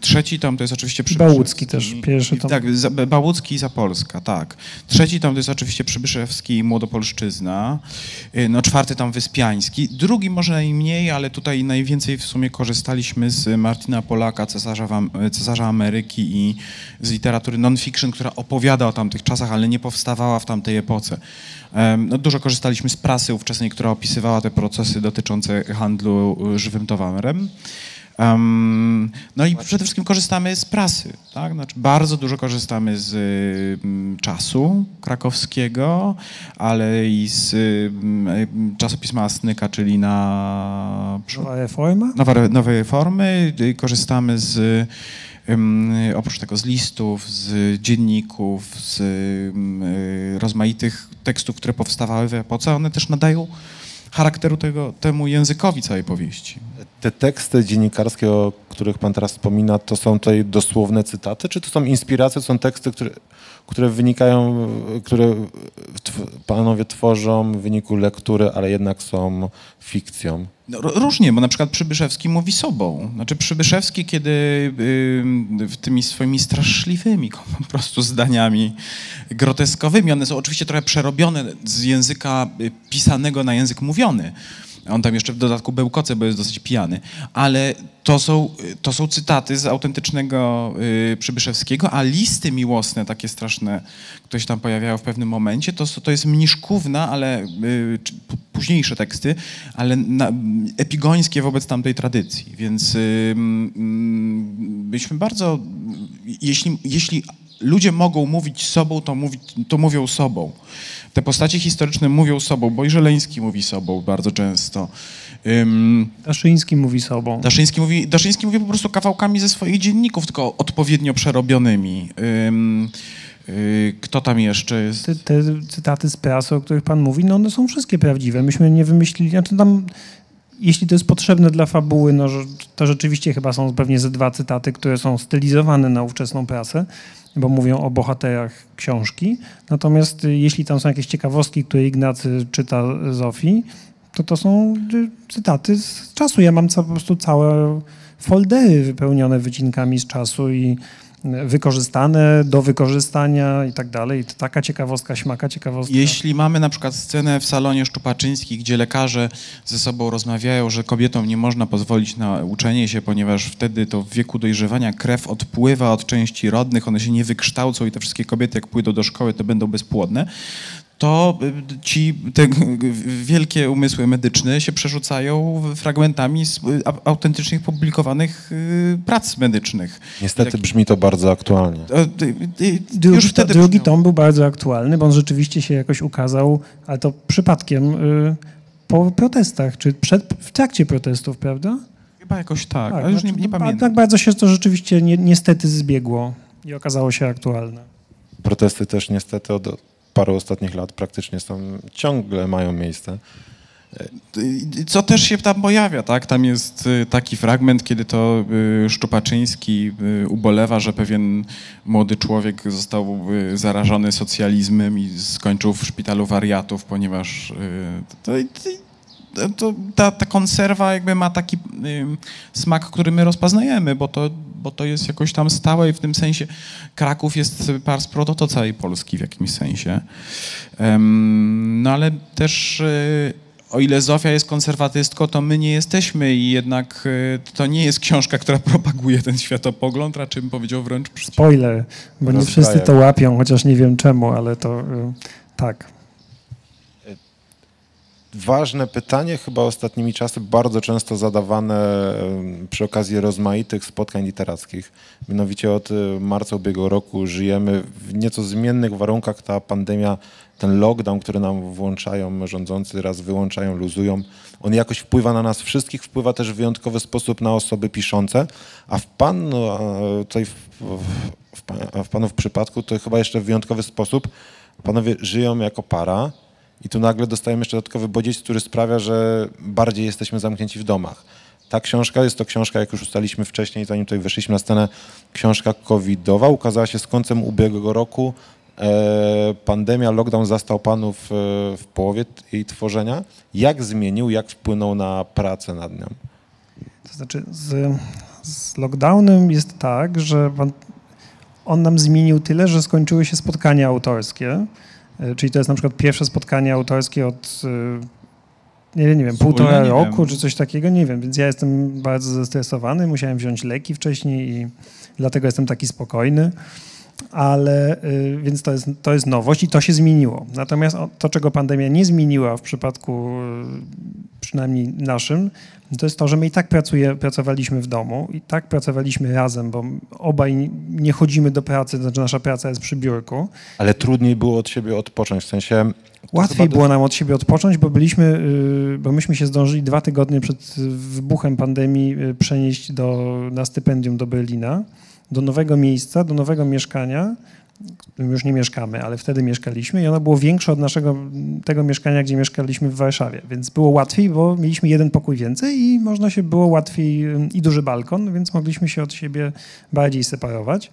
trzeci tom to jest oczywiście Przybyszewski. Bałucki też, pierwszy tom. Tak, Bałucki i Zapolska, tak. Trzeci tom to jest oczywiście Przybyszewski i Młodopolszczyzna. Y, No czwarty tom Wyspiański. Drugi może najmniej, ale tutaj najwięcej w sumie korzystaliśmy z Martina Polaka, cesarza, cesarza Ameryki i z literatury non-fiction, która opowiada o tamtych czasach, ale nie powstawała w tamtej epoce. No, dużo korzystaliśmy z prasy ówczesnej, która opisywała te procesy dotyczące handlu y, żywym towarem. No i przede wszystkim korzystamy z prasy, tak? Znaczy bardzo dużo korzystamy z mm, czasu krakowskiego, ale i z mm, czasopisma Asnyka, czyli na Nowa reforma? nowe, nowe formy. Y, Korzystamy z ym, oprócz tego z listów, z dzienników, z y, rozmaitych tekstów, które powstawały w epoce. One też nadają charakteru tego, temu językowi całej powieści. Te teksty dziennikarskie, o których pan teraz wspomina, to są tutaj dosłowne cytaty, czy to są inspiracje, to są teksty, które, które wynikają, które panowie tworzą w wyniku lektury, ale jednak są fikcją? No, ró- różnie, bo na przykład Przybyszewski mówi sobą. Znaczy Przybyszewski, kiedy y, tymi swoimi straszliwymi po prostu zdaniami groteskowymi, one są oczywiście trochę przerobione z języka y, pisanego na język mówiony, On tam jeszcze w dodatku bełkoce, bo jest dosyć pijany. Ale to są, to są cytaty z autentycznego y, Przybyszewskiego, a listy miłosne, takie straszne, się tam pojawiają w pewnym momencie, to, to jest mniszkówna, ale y, późniejsze teksty, ale na, epigońskie wobec tamtej tradycji. Więc y, byśmy bardzo, jeśli, jeśli ludzie mogą mówić sobą, to, mówić, to mówią sobą. Te postacie historyczne mówią sobą, bo i Żeleński mówi sobą bardzo często. Ym, Daszyński mówi sobą. Daszyński mówi, Daszyński mówi po prostu kawałkami ze swoich dzienników, tylko odpowiednio przerobionymi. Ym, y, kto tam jeszcze jest? Te, te cytaty z prasy, o których pan mówi, no one są wszystkie prawdziwe. Myśmy nie wymyślili, znaczy tam, jeśli to jest potrzebne dla fabuły, no to rzeczywiście chyba są pewnie ze dwa cytaty, które są stylizowane na ówczesną prasę, bo mówią o bohaterach książki. Natomiast y, jeśli tam są jakieś ciekawostki, które Ignacy czyta Zofii, to to są y, cytaty z czasu. Ja mam po prostu całe foldery wypełnione wycinkami z czasu i wykorzystane do wykorzystania i tak dalej. Taka ciekawostka, śmaka ciekawostka. Jeśli mamy na przykład scenę w salonie Szczupaczyńskich, gdzie lekarze ze sobą rozmawiają, że kobietom nie można pozwolić na uczenie się, ponieważ wtedy to w wieku dojrzewania krew odpływa od części rodnych, one się nie wykształcą i te wszystkie kobiety, jak pójdą do szkoły, to będą bezpłodne, to y, ci te wielkie umysły medyczne się przerzucają fragmentami z y, autentycznych publikowanych y, prac medycznych. Niestety Jak- brzmi to bardzo aktualnie. E, Drugi, Już wtedy drugi brzmiało. tom był bardzo aktualny, bo on rzeczywiście się jakoś ukazał, ale to przypadkiem po protestach, czy przed, w trakcie protestów, prawda? Chyba jakoś tak, ale już nie, znaczy, nie no, pamiętam. Tak bardzo się to rzeczywiście ni niestety zbiegło i okazało się aktualne. Protesty też niestety od paru ostatnich lat praktycznie są, ciągle mają miejsce. Co też się tam pojawia, tak? Tam jest y, taki fragment, kiedy to y, Szczupaczyński y, ubolewa, że pewien młody człowiek został zarażony socjalizmem i skończył w szpitalu wariatów, ponieważ to, to, to, ta, ta konserwa jakby ma taki y, smak, który my rozpoznajemy, bo to, bo to jest jakoś tam stałe i w tym sensie Kraków jest pars pro do całej Polski w jakimś sensie. No ale też y, o ile Zofia jest konserwatystką, to my nie jesteśmy i jednak y, to nie jest książka, która propaguje ten światopogląd, raczej bym powiedział wręcz. Spoiler, bo nie wszyscy to łapią, chociaż nie wiem czemu, ale to y, tak. Ważne pytanie, chyba ostatnimi czasy bardzo często zadawane przy okazji rozmaitych spotkań literackich. Mianowicie od y, marca ubiegłego roku żyjemy w nieco zmiennych warunkach. Ta pandemia, ten lockdown, który nam włączają rządzący, raz wyłączają, luzują, on jakoś wpływa na nas wszystkich, wpływa też w wyjątkowy sposób na osoby piszące. A w panu, e, tutaj w, w, w, w przypadku to chyba jeszcze w wyjątkowy sposób panowie żyją jako para. I tu nagle dostajemy jeszcze dodatkowy bodziec, który sprawia, że bardziej jesteśmy zamknięci w domach. Ta książka jest to książka, jak już ustaliliśmy wcześniej, zanim tutaj weszliśmy na scenę, książka covidowa. Ukazała się z końcem ubiegłego roku. E, pandemia, lockdown zastał panów e, w połowie jej tworzenia. Jak zmienił, jak wpłynął na pracę nad nią? To znaczy z, z lockdownem jest tak, że on nam zmienił tyle, że skończyły się spotkania autorskie. Y, Czyli to jest na przykład pierwsze spotkanie autorskie od y, nie wiem, nie wiem półtora nie roku wiem. czy coś takiego, nie wiem, więc ja jestem bardzo zestresowany, musiałem wziąć leki wcześniej i dlatego jestem taki spokojny. Ale y, więc to jest, to jest nowość i to się zmieniło. Natomiast to, czego pandemia nie zmieniła w przypadku przynajmniej naszym, to jest to, że my i tak pracuje, pracowaliśmy w domu, i tak pracowaliśmy razem, bo obaj nie chodzimy do pracy, to znaczy nasza praca jest przy biurku. Ale trudniej było od siebie odpocząć, w sensie... Łatwiej było nam od siebie odpocząć, bo byliśmy, y, bo myśmy się zdążyli dwa tygodnie przed wybuchem pandemii y, przenieść do, na stypendium do Berlina, do nowego miejsca, do nowego mieszkania, już nie mieszkamy, ale wtedy mieszkaliśmy i ono było większe od naszego tego mieszkania, gdzie mieszkaliśmy w Warszawie, więc było łatwiej, bo mieliśmy jeden pokój więcej i można się było łatwiej i duży balkon, więc mogliśmy się od siebie bardziej separować.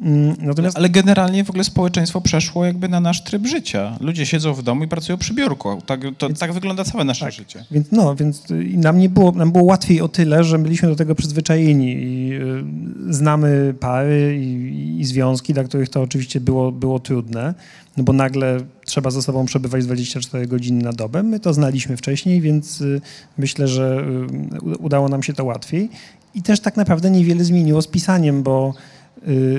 Mm, Natomiast Ale generalnie w ogóle społeczeństwo przeszło jakby na nasz tryb życia. Ludzie siedzą w domu i pracują przy biurku. Tak, to, tak wygląda całe nasze tak. życie. Więc no, więc y, i nam nie było, nam było łatwiej o tyle, że byliśmy do tego przyzwyczajeni i y, znamy pary i, i związki, dla których to oczywiście było, było trudne, no bo nagle trzeba ze sobą przebywać 24 godziny na dobę. My to znaliśmy wcześniej, więc y, myślę, że y, udało nam się to łatwiej. I też tak naprawdę niewiele zmieniło z pisaniem, bo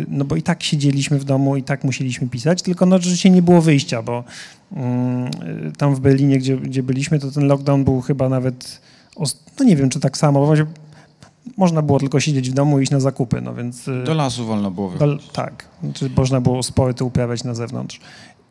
no bo i tak siedzieliśmy w domu, i tak musieliśmy pisać, tylko no rzeczywiście nie było wyjścia, bo mm, y, tam w Berlinie, gdzie, gdzie byliśmy, to ten lockdown był chyba nawet, no nie wiem, czy tak samo, bo można było tylko siedzieć w domu i iść na zakupy, no więc... y, Do lasu wolno było wychodzić. tak, znaczy można było sporty uprawiać na zewnątrz.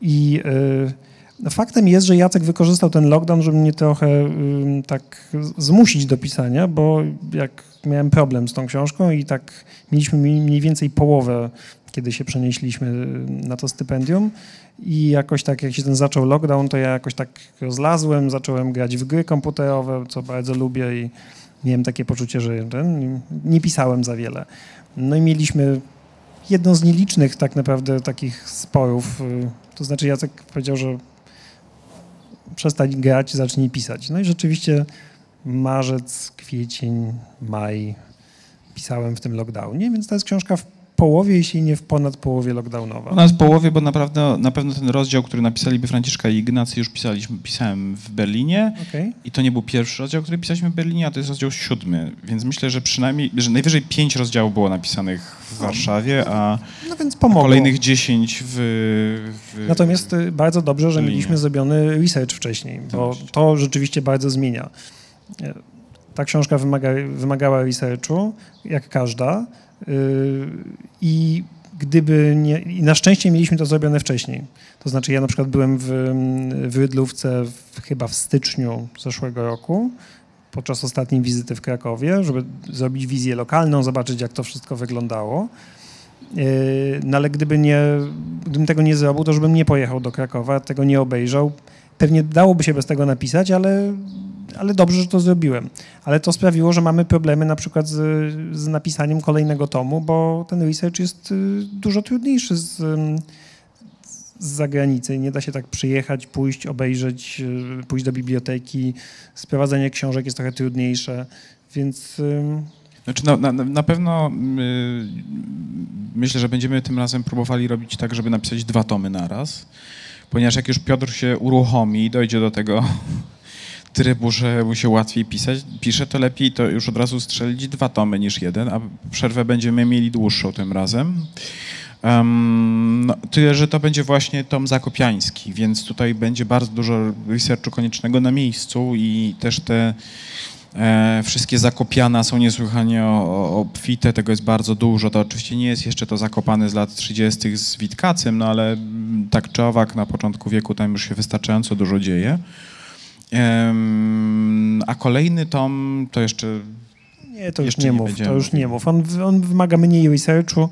I y, no faktem jest, że Jacek wykorzystał ten lockdown, żeby mnie trochę y, tak zmusić do pisania, bo jak miałem problem z tą książką i tak mieliśmy mi- mniej więcej połowę, kiedy się przenieśliśmy y, na to stypendium i jakoś tak, jak się ten zaczął lockdown, to ja jakoś tak rozlazłem, zacząłem grać w gry komputerowe, co bardzo lubię i miałem takie poczucie, że ten, nie pisałem za wiele. No i mieliśmy jedną z nielicznych tak naprawdę takich sporów. y, To znaczy Jacek powiedział, że przestań grać, zacznij pisać. No i rzeczywiście marzec, kwiecień, maj pisałem w tym lockdownie, więc to jest książka w połowie, jeśli nie w ponad połowie lockdownowa. W połowie, bo naprawdę na pewno ten rozdział, który napisaliby Franciszka i Ignacy już pisaliśmy, pisałem w Berlinie Okej. i to nie był pierwszy rozdział, który pisaliśmy w Berlinie, a to jest rozdział siódmy, więc myślę, że przynajmniej, że najwyżej pięć rozdziałów było napisanych w Warszawie, a No więc pomogło. kolejnych dziesięć w, w... Natomiast y, bardzo dobrze, że Berlinie. mieliśmy zrobiony research wcześniej, bo to rzeczywiście bardzo zmienia. Ta książka wymaga, wymagała researchu, jak każda. y, I gdyby nie. I na szczęście mieliśmy to zrobione wcześniej. To znaczy, ja na przykład byłem w, w Rydlówce w, chyba w styczniu zeszłego roku, podczas ostatniej wizyty w Krakowie, żeby zrobić wizję lokalną, zobaczyć, jak to wszystko wyglądało. Yy, No ale gdyby nie, gdybym tego nie zrobił, to żebym nie pojechał do Krakowa, tego nie obejrzał. Pewnie dałoby się bez tego napisać, ale, ale dobrze, że to zrobiłem. Ale to sprawiło, że mamy problemy na przykład z, z napisaniem kolejnego tomu, bo ten research jest y, dużo trudniejszy z, z zagranicy. Nie da się tak przyjechać, pójść, obejrzeć, y, pójść do biblioteki. Sprowadzenie książek jest trochę trudniejsze, więc Znaczy na, na, na pewno y, myślę, że będziemy tym razem próbowali robić tak, żeby napisać dwa tomy naraz, ponieważ jak już Piotr się uruchomi i dojdzie do tego trybu, mu się łatwiej pisać, pisze, to lepiej to już od razu strzelić dwa tomy niż jeden, a przerwę będziemy mieli dłuższą tym razem. Um, no, tyle, że to będzie właśnie tom zakopiański, więc tutaj będzie bardzo dużo researchu koniecznego na miejscu i też te E, wszystkie zakopiana są niesłychanie obfite, tego jest bardzo dużo. To oczywiście nie jest jeszcze to zakopane z lat 30. z Witkacem, no ale tak czy owak na początku wieku tam już się wystarczająco dużo dzieje. A kolejny tom to jeszcze Nie, to już nie nie mów, będziemy to już nie mów. On, on wymaga mniej researchu,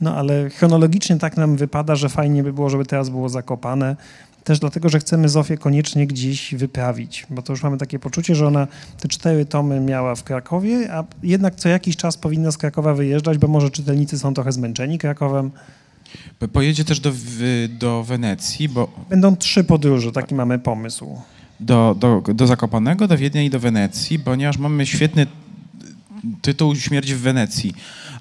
no ale chronologicznie tak nam wypada, że fajnie by było, żeby teraz było zakopane. Też dlatego, że chcemy Zofię koniecznie gdzieś wyprawić, bo to już mamy takie poczucie, że ona te cztery tomy miała w Krakowie, a jednak co jakiś czas powinna z Krakowa wyjeżdżać, bo może czytelnicy są trochę zmęczeni Krakowem. pojedzie też do, do Wenecji, bo Będą trzy podróże, taki mamy pomysł. Do, do, do Zakopanego, do Wiednia i do Wenecji, ponieważ mamy świetny tytuł Śmierć w Wenecji,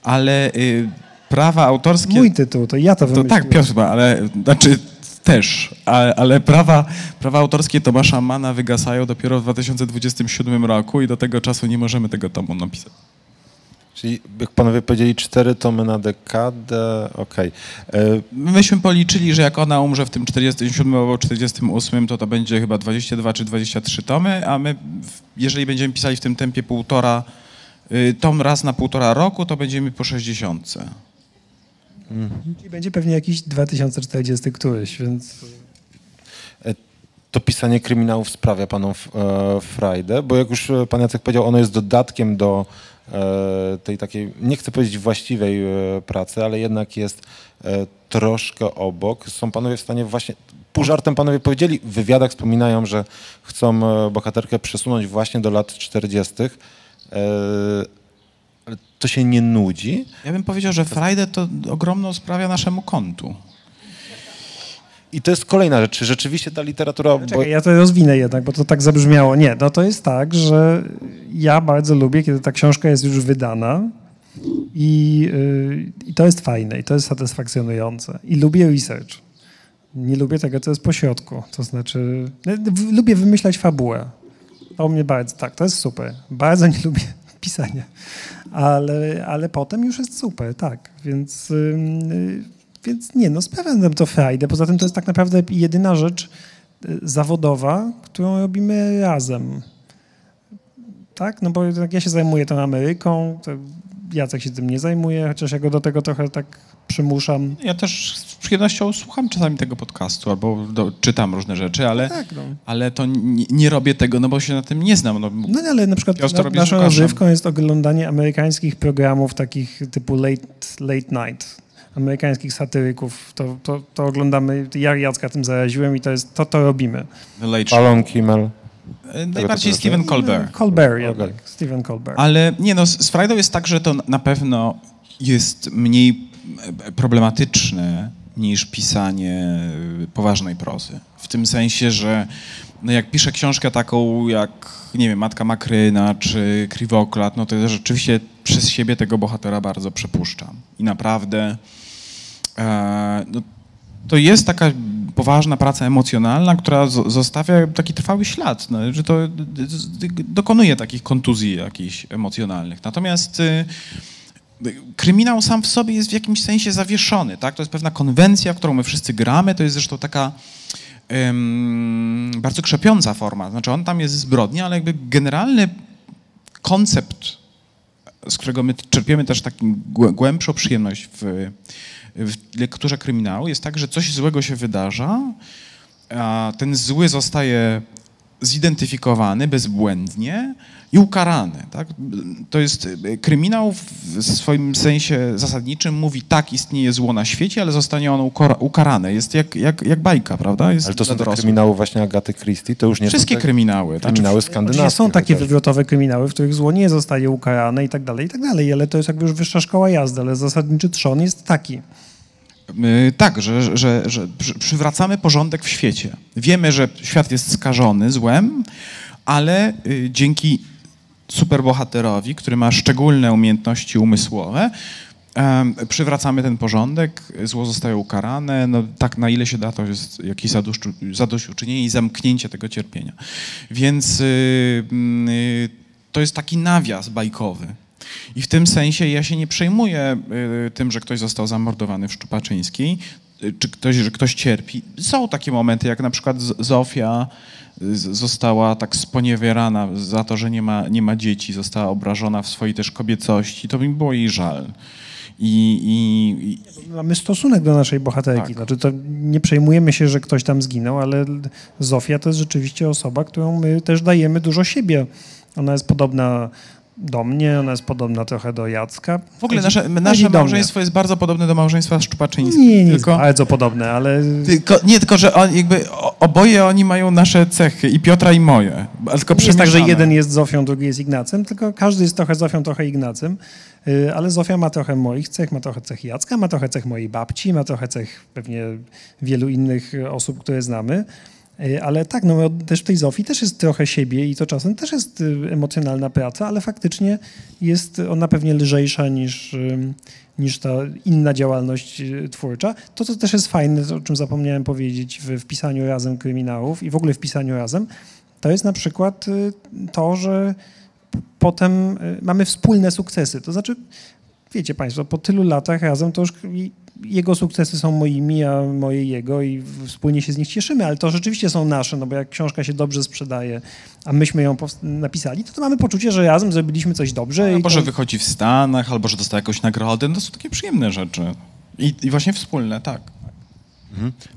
ale y, prawa autorskie... Mój tytuł, to ja to To wymyśliłem. tak, Piotr, ale znaczy też, ale, ale prawa, prawa autorskie Tomasza Mana wygasają dopiero w 2027 roku i do tego czasu nie możemy tego tomu napisać. Czyli jak panowie powiedzieli, cztery tomy na dekadę, okej. E, Myśmy policzyli, że jak ona umrze w tym 47 albo 48, to to będzie chyba 22 czy 23 tomy, a my, jeżeli będziemy pisali w tym tempie półtora, y, tom raz na półtora roku, to będziemy po 60. I będzie pewnie jakiś 2040 któryś, więc... to pisanie kryminałów sprawia panom f- e, frajdę, bo jak już e, pan Jacek powiedział, ono jest dodatkiem do e, tej takiej, nie chcę powiedzieć właściwej e, pracy, ale jednak jest e, troszkę obok. Są panowie w stanie właśnie, pół żartem panowie powiedzieli, w wywiadach wspominają, że chcą e, bohaterkę przesunąć właśnie do lat 40. E, ale to się nie nudzi. Ja bym powiedział, że frajdę to ogromną sprawia naszemu kontu. I to jest kolejna rzecz. Czy rzeczywiście ta literatura... Bo... Czekaj, ja to rozwinę jednak, bo to tak zabrzmiało. Nie, no to jest tak, że ja bardzo lubię, kiedy ta książka jest już wydana i, yy, i to jest fajne i to jest satysfakcjonujące. I lubię research. Nie lubię tego, co jest pośrodku. To znaczy, no, lubię wymyślać fabułę. To mnie bardzo, tak, to jest super. Bardzo nie lubię pisania. Ale, ale potem już jest super, tak. Więc, ym, y, więc nie, no sprawia nam to frajdę. Poza tym to jest tak naprawdę jedyna rzecz y, zawodowa, którą robimy razem. Tak? No bo jak ja się zajmuję tą Ameryką, to Jacek się tym nie zajmuje, chociaż ja go do tego trochę tak przymuszam. Ja też z przyjemnością słucham czasami tego podcastu albo do, czytam różne rzeczy, ale, Tak, no. ale to nie, nie robię tego, no bo się na tym nie znam. No, No ale na przykład Piotr na, naszą rozrywką jest oglądanie amerykańskich programów takich typu late, late night, amerykańskich satyryków. To, to, to oglądamy, ja Jacka tym zaraziłem i to jest, to, to robimy. Palon Kimmel. E, Najbardziej Stephen? Colbert. Colbert jednak, Colbert. Stephen Colbert. Ale nie no, z frajdą jest tak, że to na pewno jest mniej problematyczne niż pisanie e, poważnej prozy. W tym sensie, że no jak piszę książkę taką jak, nie wiem, Matka Makryna czy Kriwoklat, no to ja rzeczywiście przez siebie tego bohatera bardzo przepuszczam. I naprawdę e, no, to jest taka poważna praca emocjonalna, która zostawia taki trwały ślad, no, że to dokonuje takich kontuzji jakichś emocjonalnych. Natomiast y, kryminał sam w sobie jest w jakimś sensie zawieszony, tak? To jest pewna konwencja, w którą my wszyscy gramy, to jest zresztą taka bardzo krzepiąca forma. Znaczy on tam jest zbrodnia, ale jakby generalny koncept, z którego my czerpiemy też taką głę- głębszą przyjemność w, w lekturze kryminału, jest tak, że coś złego się wydarza, a ten zły zostaje zidentyfikowany bezbłędnie i ukarany. Tak? To jest y, kryminał w swoim sensie zasadniczym mówi tak, istnieje zło na świecie, ale zostanie ono ukarane. Jest jak, jak, jak bajka, prawda? Jest Ale to są te kryminały właśnie Agaty Christie, to już nie Wszystkie są te kryminały. Znaczy, kryminały skandynawskie. są takie wywrotowe kryminały, w których zło nie zostaje ukarane i tak dalej, i tak dalej, ale to jest jakby już wyższa szkoła jazdy, ale zasadniczy trzon jest taki. Y, Tak, że, że, że przy- przywracamy porządek w świecie. Wiemy, że świat jest skażony złem, ale y, dzięki superbohaterowi, który ma szczególne umiejętności umysłowe, przywracamy ten porządek, zło zostaje ukarane, no tak na ile się da, to jest jakieś zadośćuczynienie i zamknięcie tego cierpienia. Więc y, mm, to jest taki nawias bajkowy. I w tym sensie ja się nie przejmuję y, tym, że ktoś został zamordowany w Szczupaczyńskiej, y, czy ktoś, że ktoś cierpi. Są takie momenty, jak na przykład Zofia y, została tak sponiewierana za to, że nie ma, nie ma dzieci, została obrażona w swojej też kobiecości. To mi było jej żal. I, i, i Mamy stosunek do naszej bohaterki. Tak. Znaczy to nie przejmujemy się, że ktoś tam zginął, ale Zofia to jest rzeczywiście osoba, którą my też dajemy dużo siebie. Ona jest podobna do mnie, ona jest podobna trochę do Jacka. w ogóle nasze, nasze małżeństwo jest bardzo podobne do małżeństwa Szczupaczyńskich. Nie, nie tylko, jest bardzo podobne, ale tylko, nie, tylko że on, jakby oboje oni mają nasze cechy, i Piotra, i moje. Tylko nie jest tak, że jeden jest Zofią, drugi jest Ignacem, tylko każdy jest trochę Zofią, trochę Ignacem. Y, Ale Zofia ma trochę moich cech, ma trochę cech Jacka, ma trochę cech mojej babci, ma trochę cech pewnie wielu innych osób, które znamy. Y, Ale tak, no też w tej Zofii też jest trochę siebie i to czasem też jest y, emocjonalna praca, ale faktycznie jest ona pewnie lżejsza niż, ym, niż ta inna działalność y, twórcza. To, co też jest fajne, o czym zapomniałem powiedzieć w, w pisaniu razem kryminałów i w ogóle w pisaniu razem, to jest na przykład y, to, że potem y, mamy wspólne sukcesy. To znaczy, wiecie Państwo, po tylu latach razem to już jego sukcesy są moimi, a moje jego i wspólnie się z nich cieszymy, ale to rzeczywiście są nasze, no bo jak książka się dobrze sprzedaje, a myśmy ją napisali, to, to mamy poczucie, że razem zrobiliśmy coś dobrze. i Albo, to, że wychodzi w Stanach, albo, że dostaje jakąś nagrodę. No to są takie przyjemne rzeczy. I, i właśnie wspólne, tak.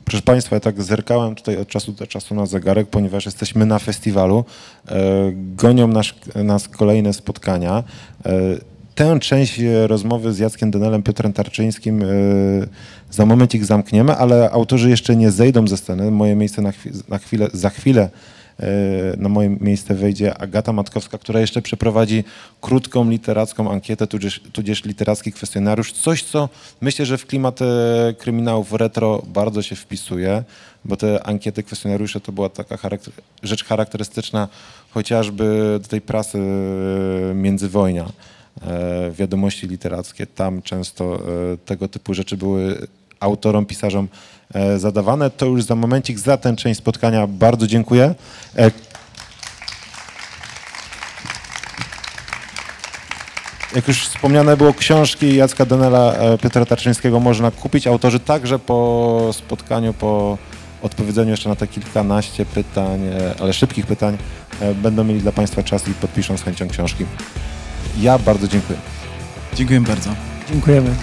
Proszę Państwa, ja tak zerkałem tutaj od czasu do czasu na zegarek, ponieważ jesteśmy na festiwalu. E, gonią nas, nas kolejne spotkania. E, tę część e, rozmowy z Jackiem Denelem, Piotrem Tarczyńskim e, za momencik zamkniemy, ale autorzy jeszcze nie zejdą ze sceny. Moje miejsce na, chwi- na chwilę, za chwilę e, na moje miejsce wejdzie Agata Matkowska, która jeszcze przeprowadzi krótką literacką ankietę, tudzież, tudzież literacki kwestionariusz. Coś, co myślę, że w klimat kryminałów retro bardzo się wpisuje, bo te ankiety, kwestionariusze to była taka charakter, rzecz charakterystyczna chociażby tej prasy międzywojnia wiadomości literackie. Tam często e, tego typu rzeczy były autorom, pisarzom e, zadawane. To już za momencik, za tę część spotkania bardzo dziękuję. E, Jak już wspomniane było, książki Jacka Denela, e, Piotra Tarczyńskiego można kupić. Autorzy także po spotkaniu, po odpowiedzeniu jeszcze na te kilkanaście pytań, e, ale szybkich pytań, e, będą mieli dla Państwa czas i podpiszą z chęcią książki. Ja bardzo dziękuję. Dziękuję bardzo. Dziękujemy.